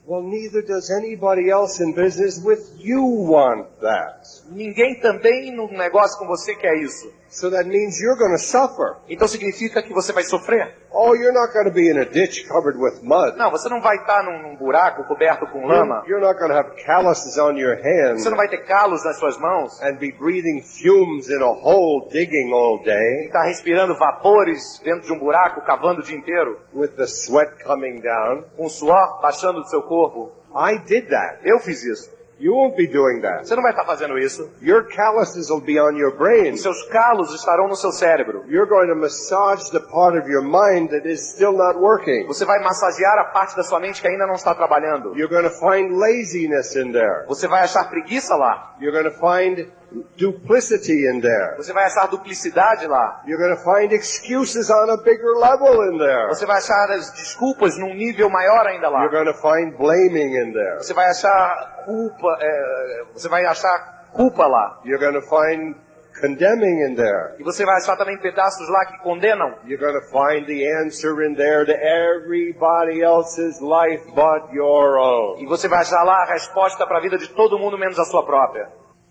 [SPEAKER 2] Well, neither does anybody else in business with you want that.
[SPEAKER 3] Ninguém também no negócio com você quer isso.
[SPEAKER 2] So that means you're going to suffer.
[SPEAKER 3] Então significa que você vai sofrer.
[SPEAKER 2] Oh, you're not going to be in a ditch covered with mud.
[SPEAKER 3] Não, você não vai estar num, num buraco coberto com lama.
[SPEAKER 2] You're, you're not going to have calluses on your hands
[SPEAKER 3] Você não vai ter calos nas suas mãos.
[SPEAKER 2] and be breathing fumes in a hole digging all day
[SPEAKER 3] Estar respirando vapores dentro de um buraco, cavando o dia inteiro,
[SPEAKER 2] with the sweat coming down.
[SPEAKER 3] com suor baixando do seu corpo.
[SPEAKER 2] I did that.
[SPEAKER 3] Eu fiz isso.
[SPEAKER 2] You won't be doing that.
[SPEAKER 3] Você não vai estar fazendo isso.
[SPEAKER 2] Your calluses will be on your brain.
[SPEAKER 3] Os seus calos estarão no seu cérebro.
[SPEAKER 2] You're going to massage the part of your mind that is still not working.
[SPEAKER 3] Você vai massagear a parte da sua mente que ainda não está trabalhando.
[SPEAKER 2] You're going to find laziness in there.
[SPEAKER 3] Você vai achar preguiça lá.
[SPEAKER 2] You're going to find duplicity in there.
[SPEAKER 3] Você vai achar duplicidade lá.
[SPEAKER 2] You're going to find excuses on a bigger level in there.
[SPEAKER 3] Você vai achar as desculpas num nível maior ainda lá.
[SPEAKER 2] You're going to find blaming in there.
[SPEAKER 3] Você vai achar culpa, é, você vai achar culpa lá.
[SPEAKER 2] You're going to find condemning in there.
[SPEAKER 3] E você vai achar também pedaços lá que condenam.
[SPEAKER 2] You're going to find the answer in there to everybody else's life but your own.
[SPEAKER 3] E você vai achar lá a resposta para a vida de todo mundo menos a sua própria.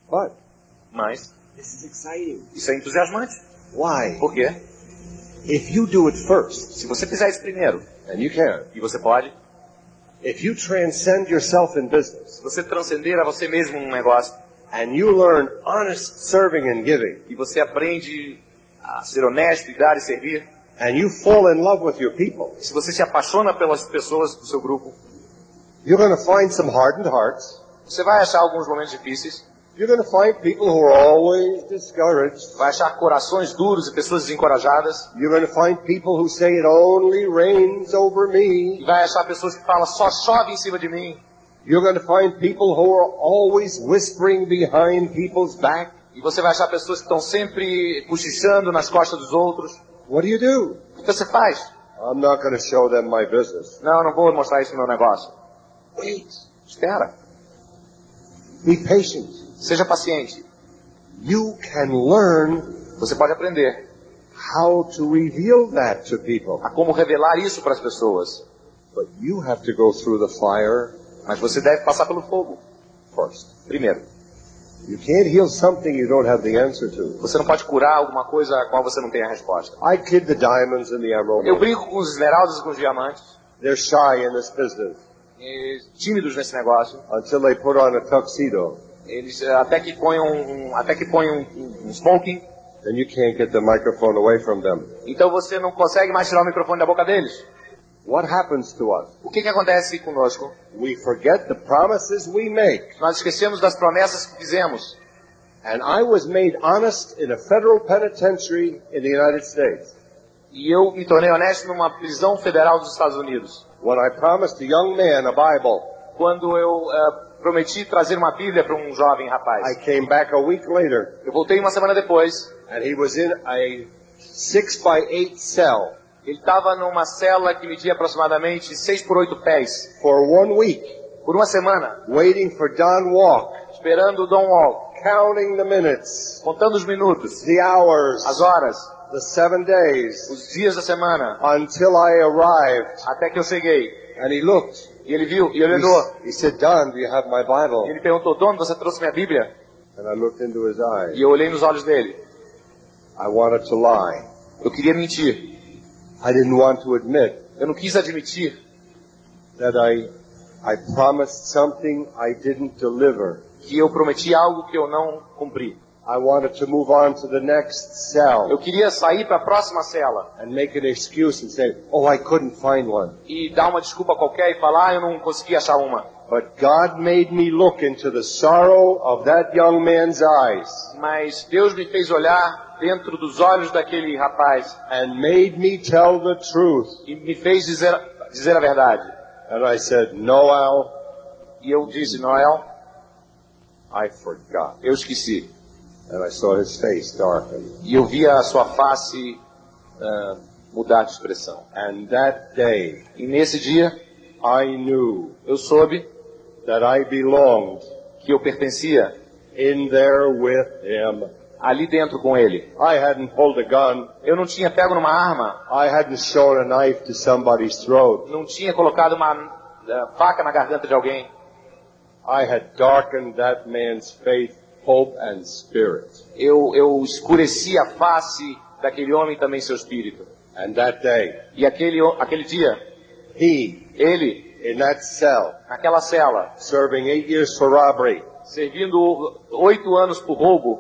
[SPEAKER 2] But
[SPEAKER 3] Mas isso é entusiasmante.
[SPEAKER 2] Why?
[SPEAKER 3] Por quê?
[SPEAKER 2] If you do it first,
[SPEAKER 3] Se você fizer isso primeiro,
[SPEAKER 2] and you can,
[SPEAKER 3] e você pode,
[SPEAKER 2] if you transcend yourself in business
[SPEAKER 3] se você transcender a você mesmo num negócio,
[SPEAKER 2] and you learn honest serving and giving,
[SPEAKER 3] e você aprende a ser honesto e dar e servir,
[SPEAKER 2] and you fall in love with your people,
[SPEAKER 3] se você se apaixona pelas pessoas do seu grupo,
[SPEAKER 2] you're going to find some hardened hearts.
[SPEAKER 3] você vai achar alguns momentos difíceis,
[SPEAKER 2] You're going to find people who are always discouraged.
[SPEAKER 3] vai achar corações duros e pessoas desencorajadas,
[SPEAKER 2] You're going to find people who say it only rains over me.
[SPEAKER 3] vai achar pessoas que falam só chove em cima de mim,
[SPEAKER 2] You're going to find people who are always whispering behind people's back.
[SPEAKER 3] e você vai achar pessoas que estão sempre cochichando nas costas dos outros.
[SPEAKER 2] What do you do?
[SPEAKER 3] O que você faz?
[SPEAKER 2] I'm not going to show them my business.
[SPEAKER 3] Não, não vou mostrar isso no meu negócio.
[SPEAKER 2] Wait.
[SPEAKER 3] Espera.
[SPEAKER 2] Be patient.
[SPEAKER 3] Seja paciente.
[SPEAKER 2] You can learn
[SPEAKER 3] Você pode aprender
[SPEAKER 2] how to reveal that to people.
[SPEAKER 3] a como revelar isso para as pessoas.
[SPEAKER 2] But you have to go through the fire
[SPEAKER 3] Mas você deve passar pelo fogo
[SPEAKER 2] first.
[SPEAKER 3] primeiro.
[SPEAKER 2] You can't heal something you don't have the answer to.
[SPEAKER 3] Você não pode curar alguma coisa a qual você não tem a resposta.
[SPEAKER 2] I kid the diamonds and the emeralds.
[SPEAKER 3] Eu brinco com os esmeraldas e com os diamantes,
[SPEAKER 2] They're shy in this business
[SPEAKER 3] e tímidos nesse negócio.
[SPEAKER 2] until they put on a tuxedo.
[SPEAKER 3] Eles eh, até que ponham um, até que ponham um, um smoking,
[SPEAKER 2] Then you can't get the microphone away from them.
[SPEAKER 3] então você não consegue mais tirar o microfone da boca deles.
[SPEAKER 2] What happens to us?
[SPEAKER 3] O que que acontece conosco?
[SPEAKER 2] We forget the promises we make.
[SPEAKER 3] Nós esquecemos das promessas que fizemos.
[SPEAKER 2] And I was made honest in a federal penitentiary in the United States
[SPEAKER 3] E eu me tornei honesto numa prisão federal dos Estados Unidos.
[SPEAKER 2] when I promised a young man a Bible.
[SPEAKER 3] Quando eu eh, prometi trazer uma Bíblia para um jovem
[SPEAKER 2] I
[SPEAKER 3] rapaz.
[SPEAKER 2] came back a week later
[SPEAKER 3] Eu voltei uma semana depois
[SPEAKER 2] and he was in a six by eight cell
[SPEAKER 3] Ele estava numa cela que media aproximadamente 6 por 8 pés.
[SPEAKER 2] for one week,
[SPEAKER 3] Por uma semana,
[SPEAKER 2] waiting for Don Walk,
[SPEAKER 3] esperando o Don Wall,
[SPEAKER 2] counting the minutes,
[SPEAKER 3] contando os minutos,
[SPEAKER 2] the hours,
[SPEAKER 3] as horas,
[SPEAKER 2] the seven days,
[SPEAKER 3] os dias da semana,
[SPEAKER 2] until I arrived.
[SPEAKER 3] até que eu cheguei.
[SPEAKER 2] And he looked.
[SPEAKER 3] E ele viu, e
[SPEAKER 2] He,
[SPEAKER 3] olhou.
[SPEAKER 2] he said, Don, do you have my
[SPEAKER 3] E
[SPEAKER 2] Bible?
[SPEAKER 3] ele perguntou, Dono, você trouxe minha Bíblia?
[SPEAKER 2] And I looked into his eyes.
[SPEAKER 3] E eu olhei nos olhos dele.
[SPEAKER 2] I wanted to lie.
[SPEAKER 3] Eu queria mentir.
[SPEAKER 2] I didn't want to admit
[SPEAKER 3] Eu não quis admitir
[SPEAKER 2] that I, I promised something I didn't deliver.
[SPEAKER 3] que eu prometi algo que eu não cumpri.
[SPEAKER 2] I wanted to move on to the next
[SPEAKER 3] Eu
[SPEAKER 2] cell
[SPEAKER 3] queria sair para a próxima cela
[SPEAKER 2] and make an excuse and say, oh, I couldn't find one.
[SPEAKER 3] e dar uma desculpa qualquer e falar, ah, eu não consegui achar uma.
[SPEAKER 2] But God made me look into the sorrow of that young man's eyes
[SPEAKER 3] Mas Deus me fez olhar dentro dos olhos daquele rapaz
[SPEAKER 2] and made me tell the truth.
[SPEAKER 3] e me fez dizer, dizer a verdade.
[SPEAKER 2] And I said, Noel,
[SPEAKER 3] E eu disse, Noel,
[SPEAKER 2] I forgot.
[SPEAKER 3] eu esqueci. E eu via a sua face ah, mudar de expressão.
[SPEAKER 2] And that day,
[SPEAKER 3] E nesse dia,
[SPEAKER 2] I knew
[SPEAKER 3] eu soube
[SPEAKER 2] that I belonged
[SPEAKER 3] que eu pertencia
[SPEAKER 2] in there with him.
[SPEAKER 3] ali dentro com ele.
[SPEAKER 2] I hadn't pulled a gun.
[SPEAKER 3] Eu não tinha pego numa arma,
[SPEAKER 2] I hadn't shown a knife to somebody's throat.
[SPEAKER 3] não tinha colocado uma ah, faca na garganta de alguém.
[SPEAKER 2] I had darkened that man's faith, hope, and spirit.
[SPEAKER 3] Eu, eu escureci a face daquele homem também seu espírito.
[SPEAKER 2] And that day,
[SPEAKER 3] E aquele, aquele dia,
[SPEAKER 2] he,
[SPEAKER 3] ele,
[SPEAKER 2] in that cell,
[SPEAKER 3] naquela cela,
[SPEAKER 2] serving eight years for robbery,
[SPEAKER 3] servindo oito anos por roubo,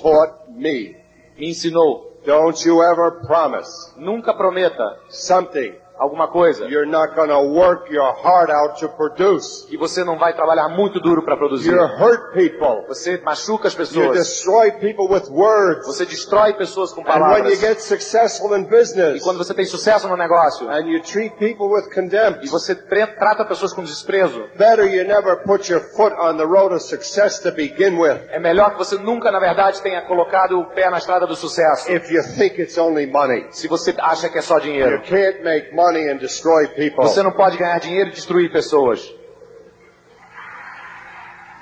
[SPEAKER 2] taught me,
[SPEAKER 3] me ensinou,
[SPEAKER 2] don't you ever promise
[SPEAKER 3] nunca prometa
[SPEAKER 2] something
[SPEAKER 3] alguma coisa
[SPEAKER 2] you're not to work your heart out to produce.
[SPEAKER 3] que você não vai trabalhar muito duro para produzir.
[SPEAKER 2] You hurt people.
[SPEAKER 3] Você machuca as
[SPEAKER 2] You
[SPEAKER 3] pessoas.
[SPEAKER 2] destroy people with words.
[SPEAKER 3] Você destrói pessoas com
[SPEAKER 2] And when you
[SPEAKER 3] palavras.
[SPEAKER 2] get successful in
[SPEAKER 3] E
[SPEAKER 2] business,
[SPEAKER 3] quando você tem sucesso no negócio,
[SPEAKER 2] and you treat people with contempt,
[SPEAKER 3] e você trata pessoas com desprezo,
[SPEAKER 2] better you never put your foot on the road of success to begin with.
[SPEAKER 3] é melhor que você nunca, na verdade, tenha colocado o pé na estrada do sucesso.
[SPEAKER 2] If you think it's only money,
[SPEAKER 3] Se você acha que é só
[SPEAKER 2] you
[SPEAKER 3] dinheiro.
[SPEAKER 2] can't make money and destroy people.
[SPEAKER 3] Você não pode ganhar dinheiro e destruir pessoas.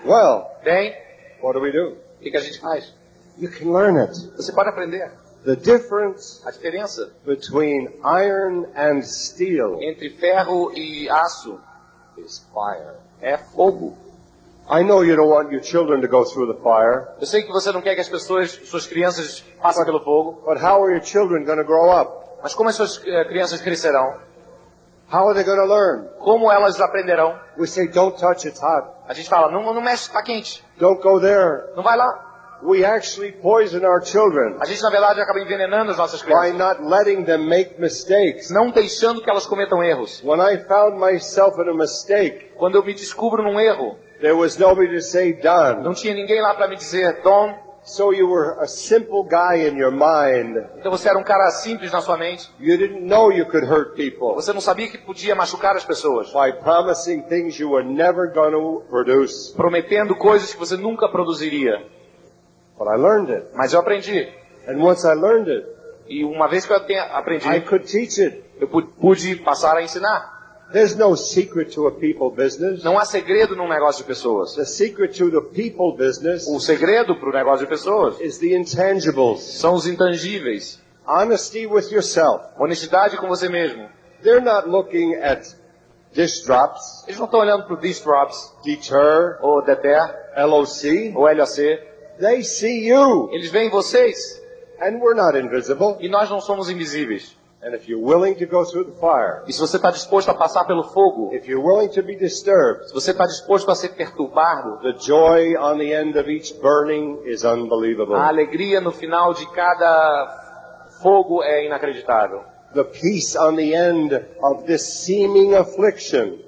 [SPEAKER 2] Well,
[SPEAKER 3] Bem,
[SPEAKER 2] what do we do?
[SPEAKER 3] o que, que a gente faz?
[SPEAKER 2] You can learn it.
[SPEAKER 3] Você pode aprender.
[SPEAKER 2] The difference
[SPEAKER 3] A diferença
[SPEAKER 2] between iron and steel
[SPEAKER 3] entre ferro e aço
[SPEAKER 2] is fire.
[SPEAKER 3] é fogo.
[SPEAKER 2] I know you don't want your children to go through the fire,
[SPEAKER 3] Eu sei que você não quer que as pessoas, suas crianças, passem pelo fogo,
[SPEAKER 2] but how are your children going to grow up?
[SPEAKER 3] Mas como as suas eh, crianças crescerão?
[SPEAKER 2] How are they going to learn?
[SPEAKER 3] Como elas aprenderão?
[SPEAKER 2] We say, don't touch, it's hot.
[SPEAKER 3] A gente fala, não, não mexe, está quente.
[SPEAKER 2] Don't go there.
[SPEAKER 3] Não vai lá.
[SPEAKER 2] We actually poison our children
[SPEAKER 3] A gente, na verdade, acaba envenenando as nossas
[SPEAKER 2] by
[SPEAKER 3] crianças.
[SPEAKER 2] not letting them make mistakes.
[SPEAKER 3] Não deixando que elas cometam erros.
[SPEAKER 2] When I found myself in a mistake,
[SPEAKER 3] Quando eu me descubro num erro,
[SPEAKER 2] there was nobody to say,
[SPEAKER 3] não
[SPEAKER 2] done.
[SPEAKER 3] tinha ninguém lá para me dizer, Dom,
[SPEAKER 2] So you were a simple guy in your mind.
[SPEAKER 3] então você era um cara simples na sua mente.
[SPEAKER 2] You didn't know you could hurt people
[SPEAKER 3] Você não sabia que podia machucar as pessoas.
[SPEAKER 2] by promising things you were never going to produce.
[SPEAKER 3] Prometendo coisas que você nunca produziria.
[SPEAKER 2] But I learned it.
[SPEAKER 3] Mas eu aprendi.
[SPEAKER 2] And once I learned it,
[SPEAKER 3] E uma vez que eu tenha
[SPEAKER 2] I
[SPEAKER 3] aprendi,
[SPEAKER 2] could teach it.
[SPEAKER 3] eu pu- pude passar a ensinar.
[SPEAKER 2] There's no secret to a people business.
[SPEAKER 3] Não há segredo num negócio de pessoas.
[SPEAKER 2] The secret to the people business
[SPEAKER 3] O segredo para o negócio de pessoas
[SPEAKER 2] is the intangibles.
[SPEAKER 3] são os intangíveis.
[SPEAKER 2] Honesty with yourself.
[SPEAKER 3] Honestidade com você mesmo.
[SPEAKER 2] They're not looking at dish drops,
[SPEAKER 3] Eles não estão olhando para o Distrops,
[SPEAKER 2] deter,
[SPEAKER 3] ou Deter,
[SPEAKER 2] LOC.
[SPEAKER 3] ou LAC.
[SPEAKER 2] They see you.
[SPEAKER 3] Eles veem vocês.
[SPEAKER 2] And we're not invisible.
[SPEAKER 3] E nós não somos invisíveis.
[SPEAKER 2] And if you're willing to go through the fire,
[SPEAKER 3] E se você está disposto a passar pelo fogo,
[SPEAKER 2] if you're willing to be disturbed,
[SPEAKER 3] se você está disposto a ser perturbado,
[SPEAKER 2] the joy on the end of each burning is unbelievable.
[SPEAKER 3] a alegria no final de cada fogo é inacreditável.
[SPEAKER 2] The peace on the end of this seeming affliction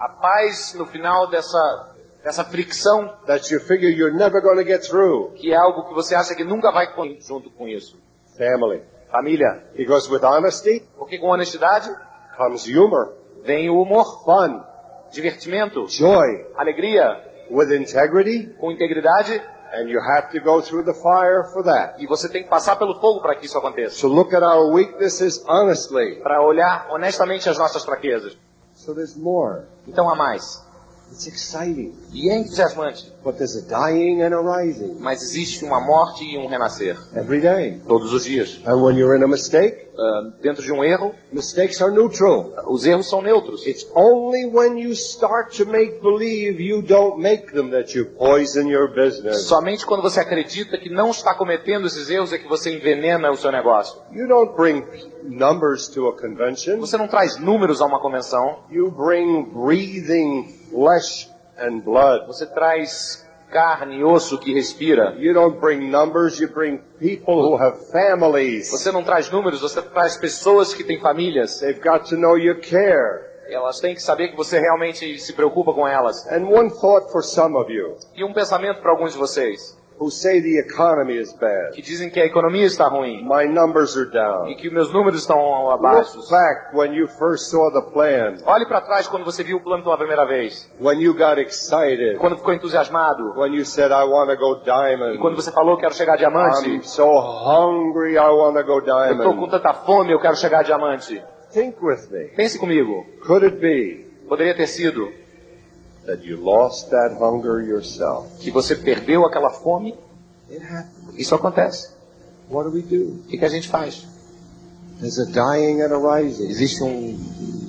[SPEAKER 3] A paz no final dessa, dessa fricção,
[SPEAKER 2] that you figure you're never going to get through.
[SPEAKER 3] que é algo que você acha que nunca vai junto com isso.
[SPEAKER 2] Family.
[SPEAKER 3] Família,
[SPEAKER 2] Because with honesty
[SPEAKER 3] porque com honestidade
[SPEAKER 2] comes humor,
[SPEAKER 3] vem o humor,
[SPEAKER 2] fun,
[SPEAKER 3] divertimento,
[SPEAKER 2] joy.
[SPEAKER 3] alegria,
[SPEAKER 2] With integrity
[SPEAKER 3] com integridade
[SPEAKER 2] And you have to go through the fire for that.
[SPEAKER 3] E você tem que passar pelo fogo para que isso aconteça.
[SPEAKER 2] To look at our weaknesses honestly.
[SPEAKER 3] Para olhar honestamente as nossas fraquezas.
[SPEAKER 2] So there's more.
[SPEAKER 3] Então há mais.
[SPEAKER 2] It's exciting.
[SPEAKER 3] E é entusiasmante.
[SPEAKER 2] But there's a dying and a rising
[SPEAKER 3] Mas existe uma morte e um renascer.
[SPEAKER 2] every day.
[SPEAKER 3] Todos os dias.
[SPEAKER 2] And when you're in a mistake,
[SPEAKER 3] Ah, dentro de um erro,
[SPEAKER 2] mistakes are neutral.
[SPEAKER 3] os erros são neutros.
[SPEAKER 2] It's only when you start to make believe you don't make them that you poison your business.
[SPEAKER 3] Somente quando você acredita que não está cometendo esses erros é que você envenena o seu negócio.
[SPEAKER 2] You don't bring numbers to a convention.
[SPEAKER 3] Você não traz números a uma convenção.
[SPEAKER 2] You bring breathing flesh and blood.
[SPEAKER 3] Você traz carne e osso que respira.
[SPEAKER 2] You don't bring numbers, you bring people who have families.
[SPEAKER 3] Você não traz números, você traz pessoas que têm famílias.
[SPEAKER 2] They've got to know you care.
[SPEAKER 3] Elas têm que saber que você realmente se preocupa com elas.
[SPEAKER 2] And one thought for some of you
[SPEAKER 3] E um pensamento para alguns de vocês
[SPEAKER 2] who say the economy is bad.
[SPEAKER 3] que dizem que a economia está ruim
[SPEAKER 2] My numbers are
[SPEAKER 3] e
[SPEAKER 2] down.
[SPEAKER 3] que meus números estão abaixo.
[SPEAKER 2] Look back when you first saw the plan,
[SPEAKER 3] Olhe para trás quando você viu o plano pela primeira vez.
[SPEAKER 2] when you got excited,
[SPEAKER 3] Quando ficou entusiasmado.
[SPEAKER 2] when you said, I want to go
[SPEAKER 3] E
[SPEAKER 2] diamond.
[SPEAKER 3] quando você falou quero chegar a
[SPEAKER 2] I'm
[SPEAKER 3] diamante.
[SPEAKER 2] so hungry, I want to go
[SPEAKER 3] Eu estou com
[SPEAKER 2] diamond.
[SPEAKER 3] tanta fome, eu quero chegar a diamante.
[SPEAKER 2] Think with me.
[SPEAKER 3] Pense comigo.
[SPEAKER 2] Could it be
[SPEAKER 3] Poderia ter sido
[SPEAKER 2] that you lost that hunger yourself?
[SPEAKER 3] que você perdeu aquela fome.
[SPEAKER 2] It.
[SPEAKER 3] Isso acontece.
[SPEAKER 2] What do we do?
[SPEAKER 3] O que, que a gente faz?
[SPEAKER 2] There's a dying and a rising.
[SPEAKER 3] Existe um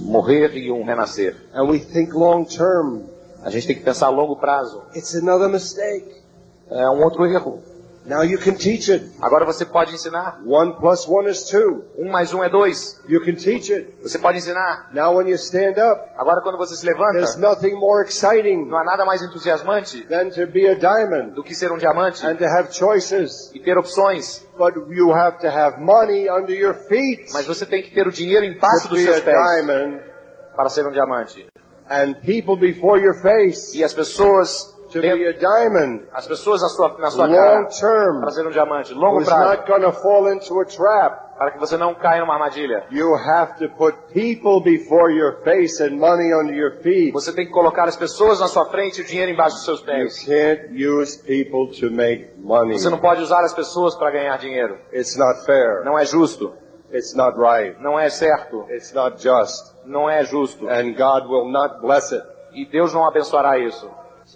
[SPEAKER 3] morrer e um renascer.
[SPEAKER 2] And we think long term.
[SPEAKER 3] A gente tem que pensar a longo prazo.
[SPEAKER 2] It's another mistake.
[SPEAKER 3] É um outro erro.
[SPEAKER 2] Now you can teach it.
[SPEAKER 3] Agora você pode ensinar.
[SPEAKER 2] One plus one is two.
[SPEAKER 3] Um mais um é dois.
[SPEAKER 2] You can teach it.
[SPEAKER 3] Você pode ensinar.
[SPEAKER 2] Now when you stand up,
[SPEAKER 3] Agora quando você se
[SPEAKER 2] there's
[SPEAKER 3] levanta,
[SPEAKER 2] nothing more exciting
[SPEAKER 3] não há nada mais entusiasmante
[SPEAKER 2] than to be a diamond
[SPEAKER 3] do que ser um diamante
[SPEAKER 2] and to have choices.
[SPEAKER 3] e ter opções.
[SPEAKER 2] But you have to have money under your feet
[SPEAKER 3] Mas você tem que ter o dinheiro embaixo dos seus pés
[SPEAKER 2] diamond
[SPEAKER 3] para ser um diamante.
[SPEAKER 2] and people before your face
[SPEAKER 3] E as pessoas,
[SPEAKER 2] to be a diamond
[SPEAKER 3] as pessoas na sua, na sua cara
[SPEAKER 2] long term
[SPEAKER 3] para ser um diamante, longo
[SPEAKER 2] who's
[SPEAKER 3] prazo,
[SPEAKER 2] not going to fall into a trap.
[SPEAKER 3] para que você não caia numa armadilha.
[SPEAKER 2] You have to put people before your face and money under your feet.
[SPEAKER 3] Você tem que colocar as pessoas na sua frente e o dinheiro embaixo dos seus
[SPEAKER 2] You
[SPEAKER 3] pés.
[SPEAKER 2] can't use people to make money.
[SPEAKER 3] Você não pode usar as pessoas para ganhar dinheiro.
[SPEAKER 2] It's not fair.
[SPEAKER 3] Não é justo.
[SPEAKER 2] It's not right.
[SPEAKER 3] Não é certo.
[SPEAKER 2] It's not just.
[SPEAKER 3] Não é justo.
[SPEAKER 2] And God will not bless it.
[SPEAKER 3] E Deus não abençoará isso.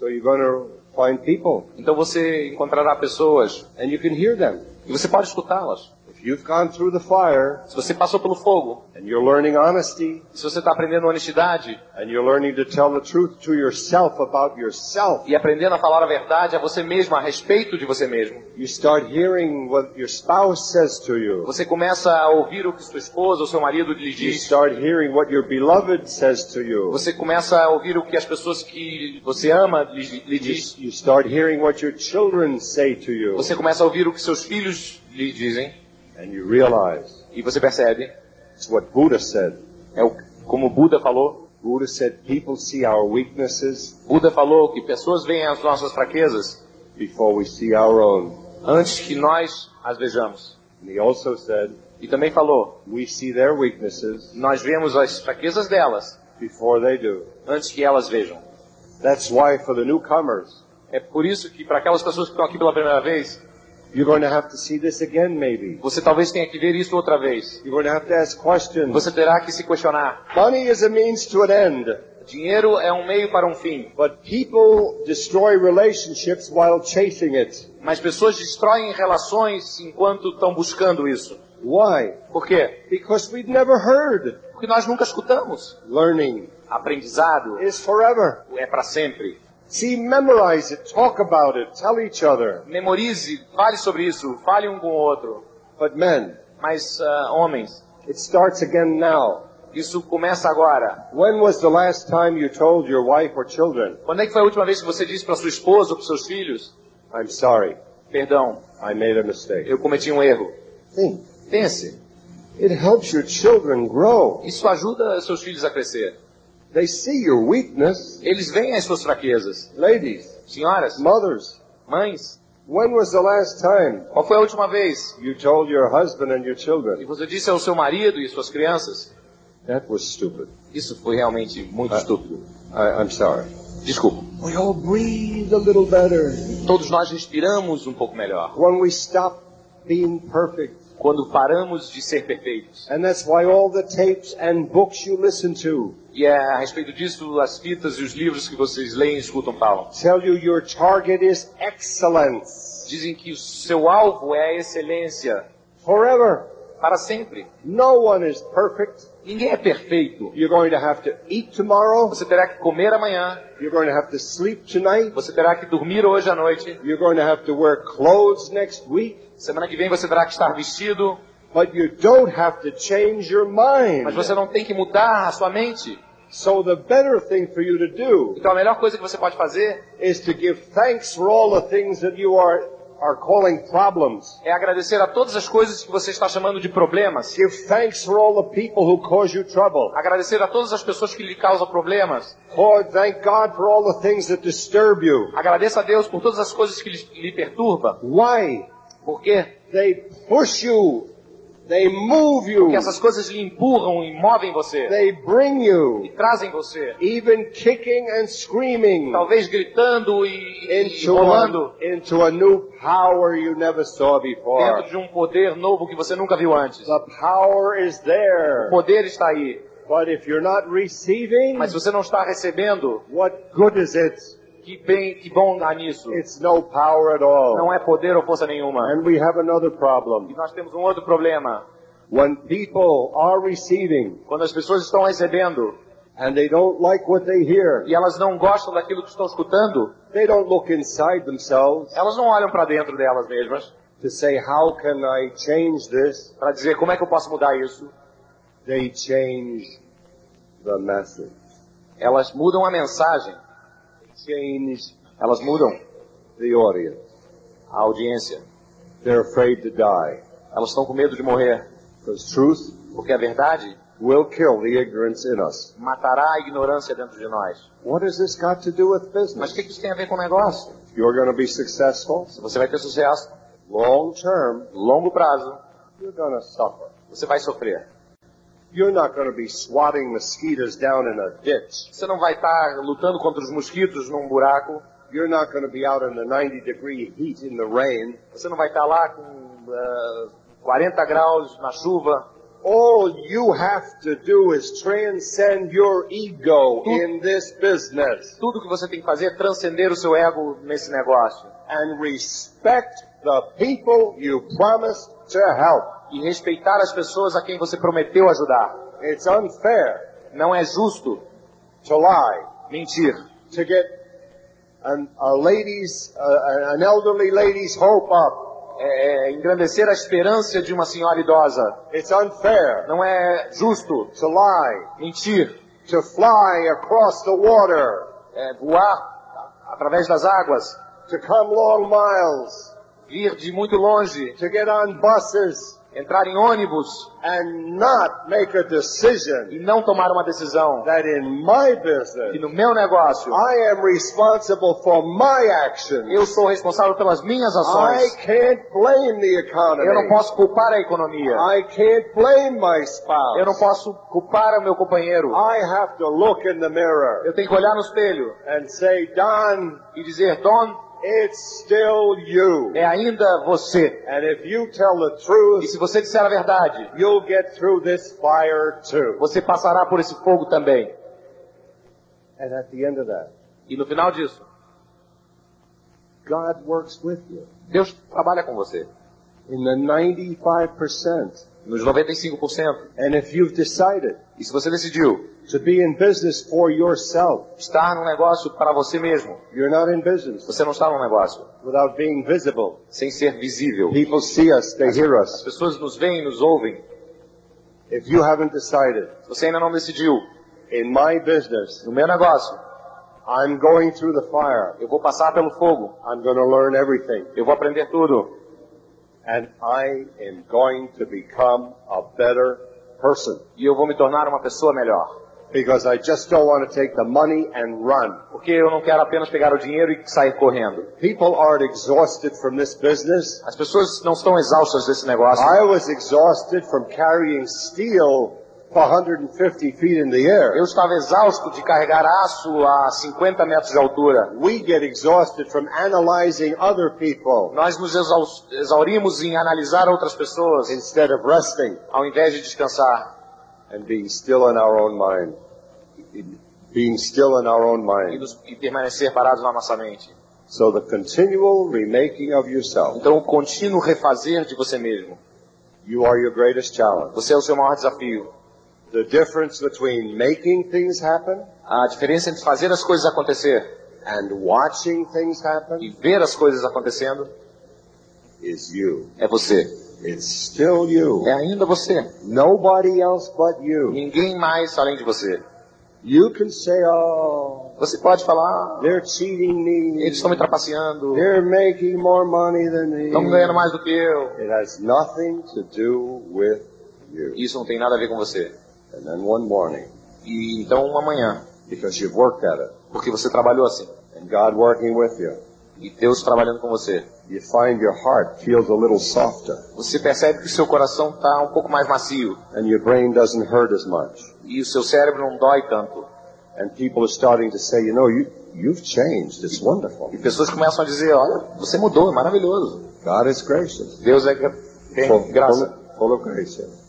[SPEAKER 2] So you're going to find people
[SPEAKER 3] Então você encontrará pessoas
[SPEAKER 2] and you can hear them.
[SPEAKER 3] e você pode escutá-las.
[SPEAKER 2] If you've gone through the fire
[SPEAKER 3] Se você passou pelo fogo,
[SPEAKER 2] and you're learning honesty
[SPEAKER 3] se você está aprendendo honestidade
[SPEAKER 2] and you're learning to tell the truth to yourself about yourself,
[SPEAKER 3] e aprendendo a falar a verdade a você mesmo, a respeito de você mesmo,
[SPEAKER 2] you start hearing what your spouse says to you.
[SPEAKER 3] você começa a ouvir o que sua esposa ou seu marido lhe
[SPEAKER 2] You
[SPEAKER 3] diz.
[SPEAKER 2] start hearing what your beloved says to you.
[SPEAKER 3] Você começa a ouvir o que as pessoas que você ama lhe, lhe
[SPEAKER 2] You,
[SPEAKER 3] diz.
[SPEAKER 2] you start hearing what your children say to you.
[SPEAKER 3] Você começa a ouvir o que seus filhos lhe dizem
[SPEAKER 2] And you realize
[SPEAKER 3] e você percebe.
[SPEAKER 2] it's what Buddha said.
[SPEAKER 3] É o, como Buda falou.
[SPEAKER 2] Buddha said people see our weaknesses
[SPEAKER 3] Buda falou que pessoas veem as nossas fraquezas
[SPEAKER 2] before we see our own.
[SPEAKER 3] antes que nós as vejamos.
[SPEAKER 2] And he also said
[SPEAKER 3] E também falou,
[SPEAKER 2] we see their weaknesses
[SPEAKER 3] nós vemos as fraquezas delas
[SPEAKER 2] before they do.
[SPEAKER 3] antes que elas vejam.
[SPEAKER 2] That's why for the newcomers,
[SPEAKER 3] É por isso que para aquelas pessoas que estão aqui pela primeira vez,
[SPEAKER 2] you're going to have to see this again maybe.
[SPEAKER 3] você talvez tenha que ver isso outra vez.
[SPEAKER 2] You're going to have to ask questions.
[SPEAKER 3] Você terá que se questionar.
[SPEAKER 2] Money is a means to an end,
[SPEAKER 3] Dinheiro é um meio para um fim,
[SPEAKER 2] but people destroy relationships while chasing it.
[SPEAKER 3] mas pessoas destroem relações enquanto estão buscando isso.
[SPEAKER 2] Why?
[SPEAKER 3] Por quê?
[SPEAKER 2] Because we've never heard.
[SPEAKER 3] Porque nós nunca escutamos.
[SPEAKER 2] Learning
[SPEAKER 3] Aprendizado
[SPEAKER 2] is forever.
[SPEAKER 3] é para sempre.
[SPEAKER 2] See, memorize it, talk about it, tell each other.
[SPEAKER 3] Memorize, fale sobre isso, fale um com o outro.
[SPEAKER 2] But men,
[SPEAKER 3] Mas, ah, homens,
[SPEAKER 2] it starts again now.
[SPEAKER 3] isso começa agora.
[SPEAKER 2] When was the last time you told your wife or children,
[SPEAKER 3] Quando é que foi a última vez que você disse para sua esposa ou para seus filhos,
[SPEAKER 2] I'm sorry,
[SPEAKER 3] perdão,
[SPEAKER 2] I made a mistake?
[SPEAKER 3] eu cometi um erro?
[SPEAKER 2] Think.
[SPEAKER 3] Pense,
[SPEAKER 2] It helps your children grow.
[SPEAKER 3] isso ajuda seus filhos a crescer.
[SPEAKER 2] They see your weakness.
[SPEAKER 3] Eles veem as suas fraquezas.
[SPEAKER 2] Ladies,
[SPEAKER 3] Senhoras,
[SPEAKER 2] mothers,
[SPEAKER 3] mães,
[SPEAKER 2] when was the last time
[SPEAKER 3] qual foi a última vez
[SPEAKER 2] you told your husband and your
[SPEAKER 3] que
[SPEAKER 2] children,
[SPEAKER 3] você disse ao seu marido e suas crianças,
[SPEAKER 2] that was stupid?
[SPEAKER 3] isso foi realmente muito
[SPEAKER 2] Ah.
[SPEAKER 3] estúpido.
[SPEAKER 2] I, I'm sorry.
[SPEAKER 3] Desculpa.
[SPEAKER 2] We all breathe a little better
[SPEAKER 3] Todos nós respiramos um pouco melhor
[SPEAKER 2] when we stop being perfect.
[SPEAKER 3] Quando paramos de ser perfeitos.
[SPEAKER 2] And that's why all the tapes and books you listen to
[SPEAKER 3] E é a respeito disso as fitas e os livros que vocês leem e escutam falam.
[SPEAKER 2] tell you your target is excellence
[SPEAKER 3] Dizem que o seu alvo é a excelência
[SPEAKER 2] forever.
[SPEAKER 3] Para sempre.
[SPEAKER 2] No one is perfect.
[SPEAKER 3] Ninguém é perfeito.
[SPEAKER 2] You're going to have to eat tomorrow.
[SPEAKER 3] Você terá que comer amanhã,
[SPEAKER 2] You're going to have to sleep tonight.
[SPEAKER 3] você terá que dormir hoje à noite.
[SPEAKER 2] You're going to have to wear clothes next week.
[SPEAKER 3] Semana que vem você terá que estar vestido,
[SPEAKER 2] But you don't have to change your mind.
[SPEAKER 3] mas você não tem que mudar a sua mente.
[SPEAKER 2] So the better thing for you to do
[SPEAKER 3] Então a melhor coisa que você pode fazer
[SPEAKER 2] is to give thanks for all the things that you are, are calling problems.
[SPEAKER 3] é agradecer a todas as coisas que você está chamando de problemas.
[SPEAKER 2] Give thanks for all the people who cause you trouble.
[SPEAKER 3] Agradecer a todas as pessoas que lhe causam problemas.
[SPEAKER 2] Lord, thank God for all the things that disturb you.
[SPEAKER 3] Agradeça a Deus por todas as coisas que lhe, lhe perturbam.
[SPEAKER 2] Why?
[SPEAKER 3] Porque
[SPEAKER 2] They push you. They move you.
[SPEAKER 3] que essas coisas lhe empurram e movem você.
[SPEAKER 2] They bring
[SPEAKER 3] E
[SPEAKER 2] you.
[SPEAKER 3] trazem você.
[SPEAKER 2] Even kicking and screaming
[SPEAKER 3] Talvez gritando e, e
[SPEAKER 2] into
[SPEAKER 3] rolando
[SPEAKER 2] a, into a new power you never saw before.
[SPEAKER 3] dentro de um poder novo que você nunca viu antes.
[SPEAKER 2] The power is
[SPEAKER 3] O
[SPEAKER 2] there.
[SPEAKER 3] poder está aí.
[SPEAKER 2] But if you're not receiving,
[SPEAKER 3] Mas se você não está recebendo,
[SPEAKER 2] what good is it?
[SPEAKER 3] Que bem, que bom há nisso.
[SPEAKER 2] It's no power at all.
[SPEAKER 3] Não é poder ou força nenhuma.
[SPEAKER 2] And we have another
[SPEAKER 3] E
[SPEAKER 2] problem.
[SPEAKER 3] nós temos um outro problema.
[SPEAKER 2] When people are receiving
[SPEAKER 3] Quando as pessoas estão recebendo
[SPEAKER 2] and they don't like what they hear,
[SPEAKER 3] e elas não gostam daquilo que estão escutando,
[SPEAKER 2] they don't look inside themselves
[SPEAKER 3] elas não olham para dentro delas mesmas
[SPEAKER 2] to say, how can I change this?
[SPEAKER 3] para dizer como é que eu posso mudar isso.
[SPEAKER 2] They change the message.
[SPEAKER 3] Elas mudam a mensagem,
[SPEAKER 2] Change
[SPEAKER 3] elas mudam
[SPEAKER 2] the audience.
[SPEAKER 3] a audiência.
[SPEAKER 2] They're afraid to die.
[SPEAKER 3] Elas estão com medo de morrer,
[SPEAKER 2] Because truth
[SPEAKER 3] porque a verdade
[SPEAKER 2] will kill the ignorance in us.
[SPEAKER 3] matará a ignorância dentro de nós.
[SPEAKER 2] What has this got to do with
[SPEAKER 3] Mas
[SPEAKER 2] business?
[SPEAKER 3] o que que isso tem a ver com o negócio?
[SPEAKER 2] You're going to be successful
[SPEAKER 3] Se você vai ter sucesso,
[SPEAKER 2] long term,
[SPEAKER 3] longo prazo,
[SPEAKER 2] you're going to suffer.
[SPEAKER 3] você vai sofrer.
[SPEAKER 2] You're not going to be swatting mosquitoes down in a ditch.
[SPEAKER 3] Você não vai estar lutando contra os mosquitos num buraco.
[SPEAKER 2] You're not going to be out in the 90 degree heat in the rain.
[SPEAKER 3] Você não vai estar lá com eh, 40 graus na chuva.
[SPEAKER 2] All you have to do is transcend your ego in this business
[SPEAKER 3] Tudo que você tem que fazer é transcender o seu ego nesse negócio.
[SPEAKER 2] and respect the people you promised to help.
[SPEAKER 3] E respeitar as pessoas a quem você prometeu ajudar.
[SPEAKER 2] It's unfair
[SPEAKER 3] Não é justo
[SPEAKER 2] to lie,
[SPEAKER 3] mentir.
[SPEAKER 2] to get an, a lady's, uh, an elderly lady's hope up.
[SPEAKER 3] É, é engrandecer a esperança de uma senhora idosa.
[SPEAKER 2] It's unfair
[SPEAKER 3] Não é justo
[SPEAKER 2] to lie,
[SPEAKER 3] mentir.
[SPEAKER 2] to fly across the water,
[SPEAKER 3] É voar através das águas.
[SPEAKER 2] to come long miles,
[SPEAKER 3] Vir de muito longe.
[SPEAKER 2] to get on buses
[SPEAKER 3] Entrar em ônibus.
[SPEAKER 2] and not make a decision
[SPEAKER 3] E não tomar uma decisão.
[SPEAKER 2] that in my business
[SPEAKER 3] no meu negócio.
[SPEAKER 2] I am responsible for my actions.
[SPEAKER 3] Eu sou responsável pelas minhas
[SPEAKER 2] I
[SPEAKER 3] ações.
[SPEAKER 2] can't blame the economy.
[SPEAKER 3] Eu não posso culpar a economia.
[SPEAKER 2] I can't blame my spouse.
[SPEAKER 3] Eu não posso culpar o meu companheiro.
[SPEAKER 2] I have to look in the mirror
[SPEAKER 3] Eu tenho que olhar no espelho
[SPEAKER 2] and say, Don,
[SPEAKER 3] e dizer, Don,
[SPEAKER 2] it's still you.
[SPEAKER 3] é ainda você.
[SPEAKER 2] And if you tell the
[SPEAKER 3] E
[SPEAKER 2] truth,
[SPEAKER 3] se você disser a verdade,
[SPEAKER 2] you'll get through this fire too.
[SPEAKER 3] você passará por esse fogo também.
[SPEAKER 2] And at the end of that,
[SPEAKER 3] E no final disso,
[SPEAKER 2] God works with you.
[SPEAKER 3] Deus trabalha com você.
[SPEAKER 2] In the 95%.
[SPEAKER 3] Nos 95%.
[SPEAKER 2] And if you've decided
[SPEAKER 3] E se você decidiu
[SPEAKER 2] to be in business for yourself,
[SPEAKER 3] estar num negócio para você mesmo,
[SPEAKER 2] you're not in business
[SPEAKER 3] você não está num negócio
[SPEAKER 2] without being visible.
[SPEAKER 3] sem ser visível.
[SPEAKER 2] People see us, they hear
[SPEAKER 3] As
[SPEAKER 2] us.
[SPEAKER 3] pessoas nos veem, nos ouvem.
[SPEAKER 2] If you haven't decided,
[SPEAKER 3] Se você ainda não decidiu,
[SPEAKER 2] in my business,
[SPEAKER 3] no meu negócio,
[SPEAKER 2] I'm going through the fire.
[SPEAKER 3] eu vou passar pelo fogo,
[SPEAKER 2] I'm going to learn everything.
[SPEAKER 3] eu vou aprender tudo.
[SPEAKER 2] And I am going to become a better person.
[SPEAKER 3] E eu vou me tornar uma pessoa melhor.
[SPEAKER 2] Because I just don't want to take the money and run.
[SPEAKER 3] Porque eu não quero apenas pegar o dinheiro e sair correndo.
[SPEAKER 2] People aren't exhausted from this business.
[SPEAKER 3] As pessoas não estão exaustas desse negócio.
[SPEAKER 2] I was exhausted from carrying steel 150 feet in the air.
[SPEAKER 3] Eu estava exausto de carregar aço a 50 metros de altura.
[SPEAKER 2] We get exhausted from analyzing other people
[SPEAKER 3] Nós nos exaurimos em analisar outras pessoas,
[SPEAKER 2] instead of resting
[SPEAKER 3] ao invés de descansar
[SPEAKER 2] and being still in our own mind. Being still in our own
[SPEAKER 3] e,
[SPEAKER 2] mind.
[SPEAKER 3] nos- e permanecer parados na nossa mente.
[SPEAKER 2] So the continual remaking of yourself.
[SPEAKER 3] Então, o contínuo refazer de você mesmo.
[SPEAKER 2] You are your greatest challenge.
[SPEAKER 3] Você é o seu maior desafio.
[SPEAKER 2] The difference between making things happen
[SPEAKER 3] A diferença entre fazer as coisas acontecer
[SPEAKER 2] and watching things
[SPEAKER 3] e
[SPEAKER 2] happen
[SPEAKER 3] ver as coisas acontecendo
[SPEAKER 2] is you.
[SPEAKER 3] é você.
[SPEAKER 2] It's still you.
[SPEAKER 3] É ainda você.
[SPEAKER 2] Nobody else but you.
[SPEAKER 3] Ninguém mais além de você.
[SPEAKER 2] You can say, oh,
[SPEAKER 3] Você pode falar, "Ah,
[SPEAKER 2] they're cheating me.
[SPEAKER 3] eles estão me trapaceando,
[SPEAKER 2] They're making more money than me.
[SPEAKER 3] estão ganhando mais do que eu.
[SPEAKER 2] It has nothing to do with you.
[SPEAKER 3] Isso não tem nada a ver com você.
[SPEAKER 2] And then one morning,
[SPEAKER 3] E então, uma manhã,
[SPEAKER 2] because you've worked at it,
[SPEAKER 3] porque você trabalhou assim,
[SPEAKER 2] and God working with you,
[SPEAKER 3] e Deus trabalhando com você,
[SPEAKER 2] you find your heart feels a little softer,
[SPEAKER 3] você percebe que o seu coração está um pouco mais macio,
[SPEAKER 2] and your brain doesn't hurt as much.
[SPEAKER 3] e o seu cérebro não dói tanto.
[SPEAKER 2] And people are starting to say, you know, you, you've changed. It's wonderful.
[SPEAKER 3] E pessoas começam a dizer, olha, você mudou, é maravilhoso.
[SPEAKER 2] God is gracious.
[SPEAKER 3] Deus é tem graça,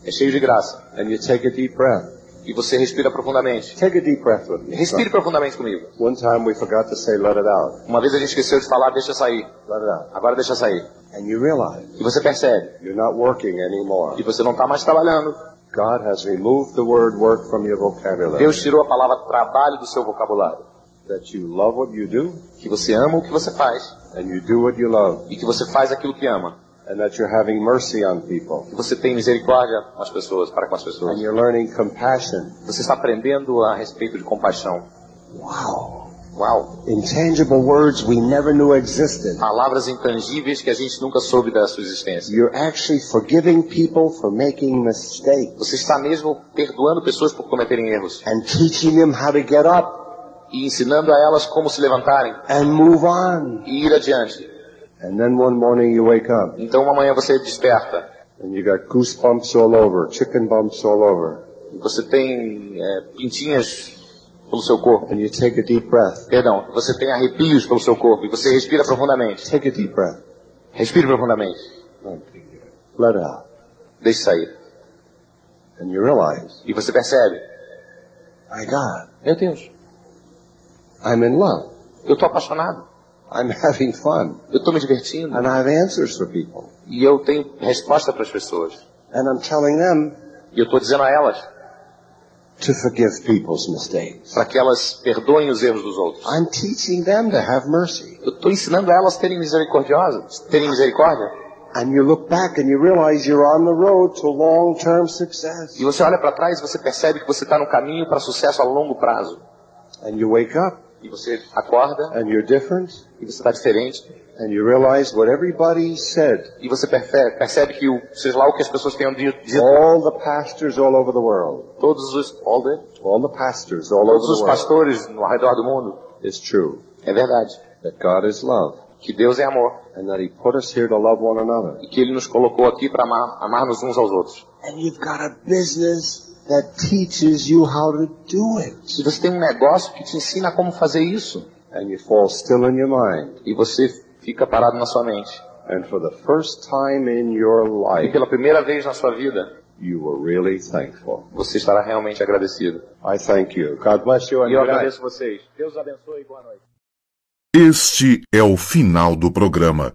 [SPEAKER 3] é cheio de graça.
[SPEAKER 2] And you take a deep breath.
[SPEAKER 3] E você respira profundamente.
[SPEAKER 2] Take a deep breath with me.
[SPEAKER 3] Respire profundamente comigo.
[SPEAKER 2] One time we forgot to say, let it out.
[SPEAKER 3] Uma vez a gente esqueceu de falar, deixa sair.
[SPEAKER 2] Let it out.
[SPEAKER 3] Agora deixa sair.
[SPEAKER 2] And you realize
[SPEAKER 3] E você percebe
[SPEAKER 2] you're not working anymore.
[SPEAKER 3] que você não está mais trabalhando.
[SPEAKER 2] God has removed the word work from your vocabulary.
[SPEAKER 3] Deus tirou a palavra trabalho do seu vocabulário.
[SPEAKER 2] That you love what you do,
[SPEAKER 3] Que você ama o que você faz.
[SPEAKER 2] and you do what you love.
[SPEAKER 3] E que você faz aquilo que ama.
[SPEAKER 2] And that you're having mercy on people.
[SPEAKER 3] Que você tem misericórdia com as pessoas, para com as
[SPEAKER 2] And
[SPEAKER 3] pessoas.
[SPEAKER 2] you're learning compassion.
[SPEAKER 3] Você está aprendendo a respeito de compaixão.
[SPEAKER 2] Wow.
[SPEAKER 3] Uau!
[SPEAKER 2] Intangible words we never knew existed.
[SPEAKER 3] Palavras intangíveis que a gente nunca soube da sua existência.
[SPEAKER 2] You're actually forgiving people for making mistakes
[SPEAKER 3] Você está mesmo perdoando pessoas por cometerem erros.
[SPEAKER 2] and teaching them how to get up
[SPEAKER 3] E ensinando a elas como se levantarem
[SPEAKER 2] and move on.
[SPEAKER 3] e ir adiante.
[SPEAKER 2] Up
[SPEAKER 3] Então uma manhã você desperta.
[SPEAKER 2] and you got goosebumps all over, chicken bumps all over,
[SPEAKER 3] E você tem é, pintinhas pelo seu corpo.
[SPEAKER 2] and you take a deep breath.
[SPEAKER 3] Perdão, você tem arrepios pelo seu corpo. E você respira profundamente.
[SPEAKER 2] Take a deep breath.
[SPEAKER 3] Respire profundamente.
[SPEAKER 2] Let out.
[SPEAKER 3] Deixe sair.
[SPEAKER 2] And you realize,
[SPEAKER 3] E você percebe.
[SPEAKER 2] my God,
[SPEAKER 3] Meu Deus,
[SPEAKER 2] I'm in love.
[SPEAKER 3] eu estou apaixonado.
[SPEAKER 2] I'm having fun.
[SPEAKER 3] Eu estou me divertindo.
[SPEAKER 2] And I have answers for people.
[SPEAKER 3] E eu tenho resposta para as pessoas.
[SPEAKER 2] And I'm telling them
[SPEAKER 3] E eu estou dizendo a elas
[SPEAKER 2] to forgive people's mistakes.
[SPEAKER 3] para que elas perdoem os erros dos outros.
[SPEAKER 2] I'm teaching them to have mercy.
[SPEAKER 3] Eu estou ensinando a elas a terem misericordiosas, terem misericórdia.
[SPEAKER 2] And you look back and you realize you're on the road to long-term success.
[SPEAKER 3] E você olha para trás e você percebe que você está no caminho para sucesso a longo prazo.
[SPEAKER 2] And you wake up
[SPEAKER 3] E você acorda
[SPEAKER 2] and you're different.
[SPEAKER 3] e você está diferente.
[SPEAKER 2] And you realize what everybody said.
[SPEAKER 3] E você percebe, percebe que o, seja lá o que as pessoas tenham dito,
[SPEAKER 2] All the pastors all over the world.
[SPEAKER 3] todos os, all the-
[SPEAKER 2] All the pastors all
[SPEAKER 3] todos
[SPEAKER 2] over
[SPEAKER 3] os
[SPEAKER 2] the world.
[SPEAKER 3] pastores no redor do mundo.
[SPEAKER 2] It's true
[SPEAKER 3] É verdade.
[SPEAKER 2] that God is love
[SPEAKER 3] Que Deus é amor.
[SPEAKER 2] and that He put us here to love one another.
[SPEAKER 3] E que Ele nos colocou aqui para amar, amar-nos uns aos outros.
[SPEAKER 2] And you've got a business that teaches you how to do it.
[SPEAKER 3] E você tem um negócio que te ensina como fazer isso.
[SPEAKER 2] And you fall still in your mind.
[SPEAKER 3] E você fica parado na sua mente.
[SPEAKER 2] And for the first time in your
[SPEAKER 3] E
[SPEAKER 2] life,
[SPEAKER 3] pela primeira vez na sua vida,
[SPEAKER 2] you were really thankful.
[SPEAKER 3] você estará realmente agradecido.
[SPEAKER 2] I thank you. God bless you and
[SPEAKER 3] E eu agradeço vocês. Deus abençoe e boa noite.
[SPEAKER 1] Este é o final do programa.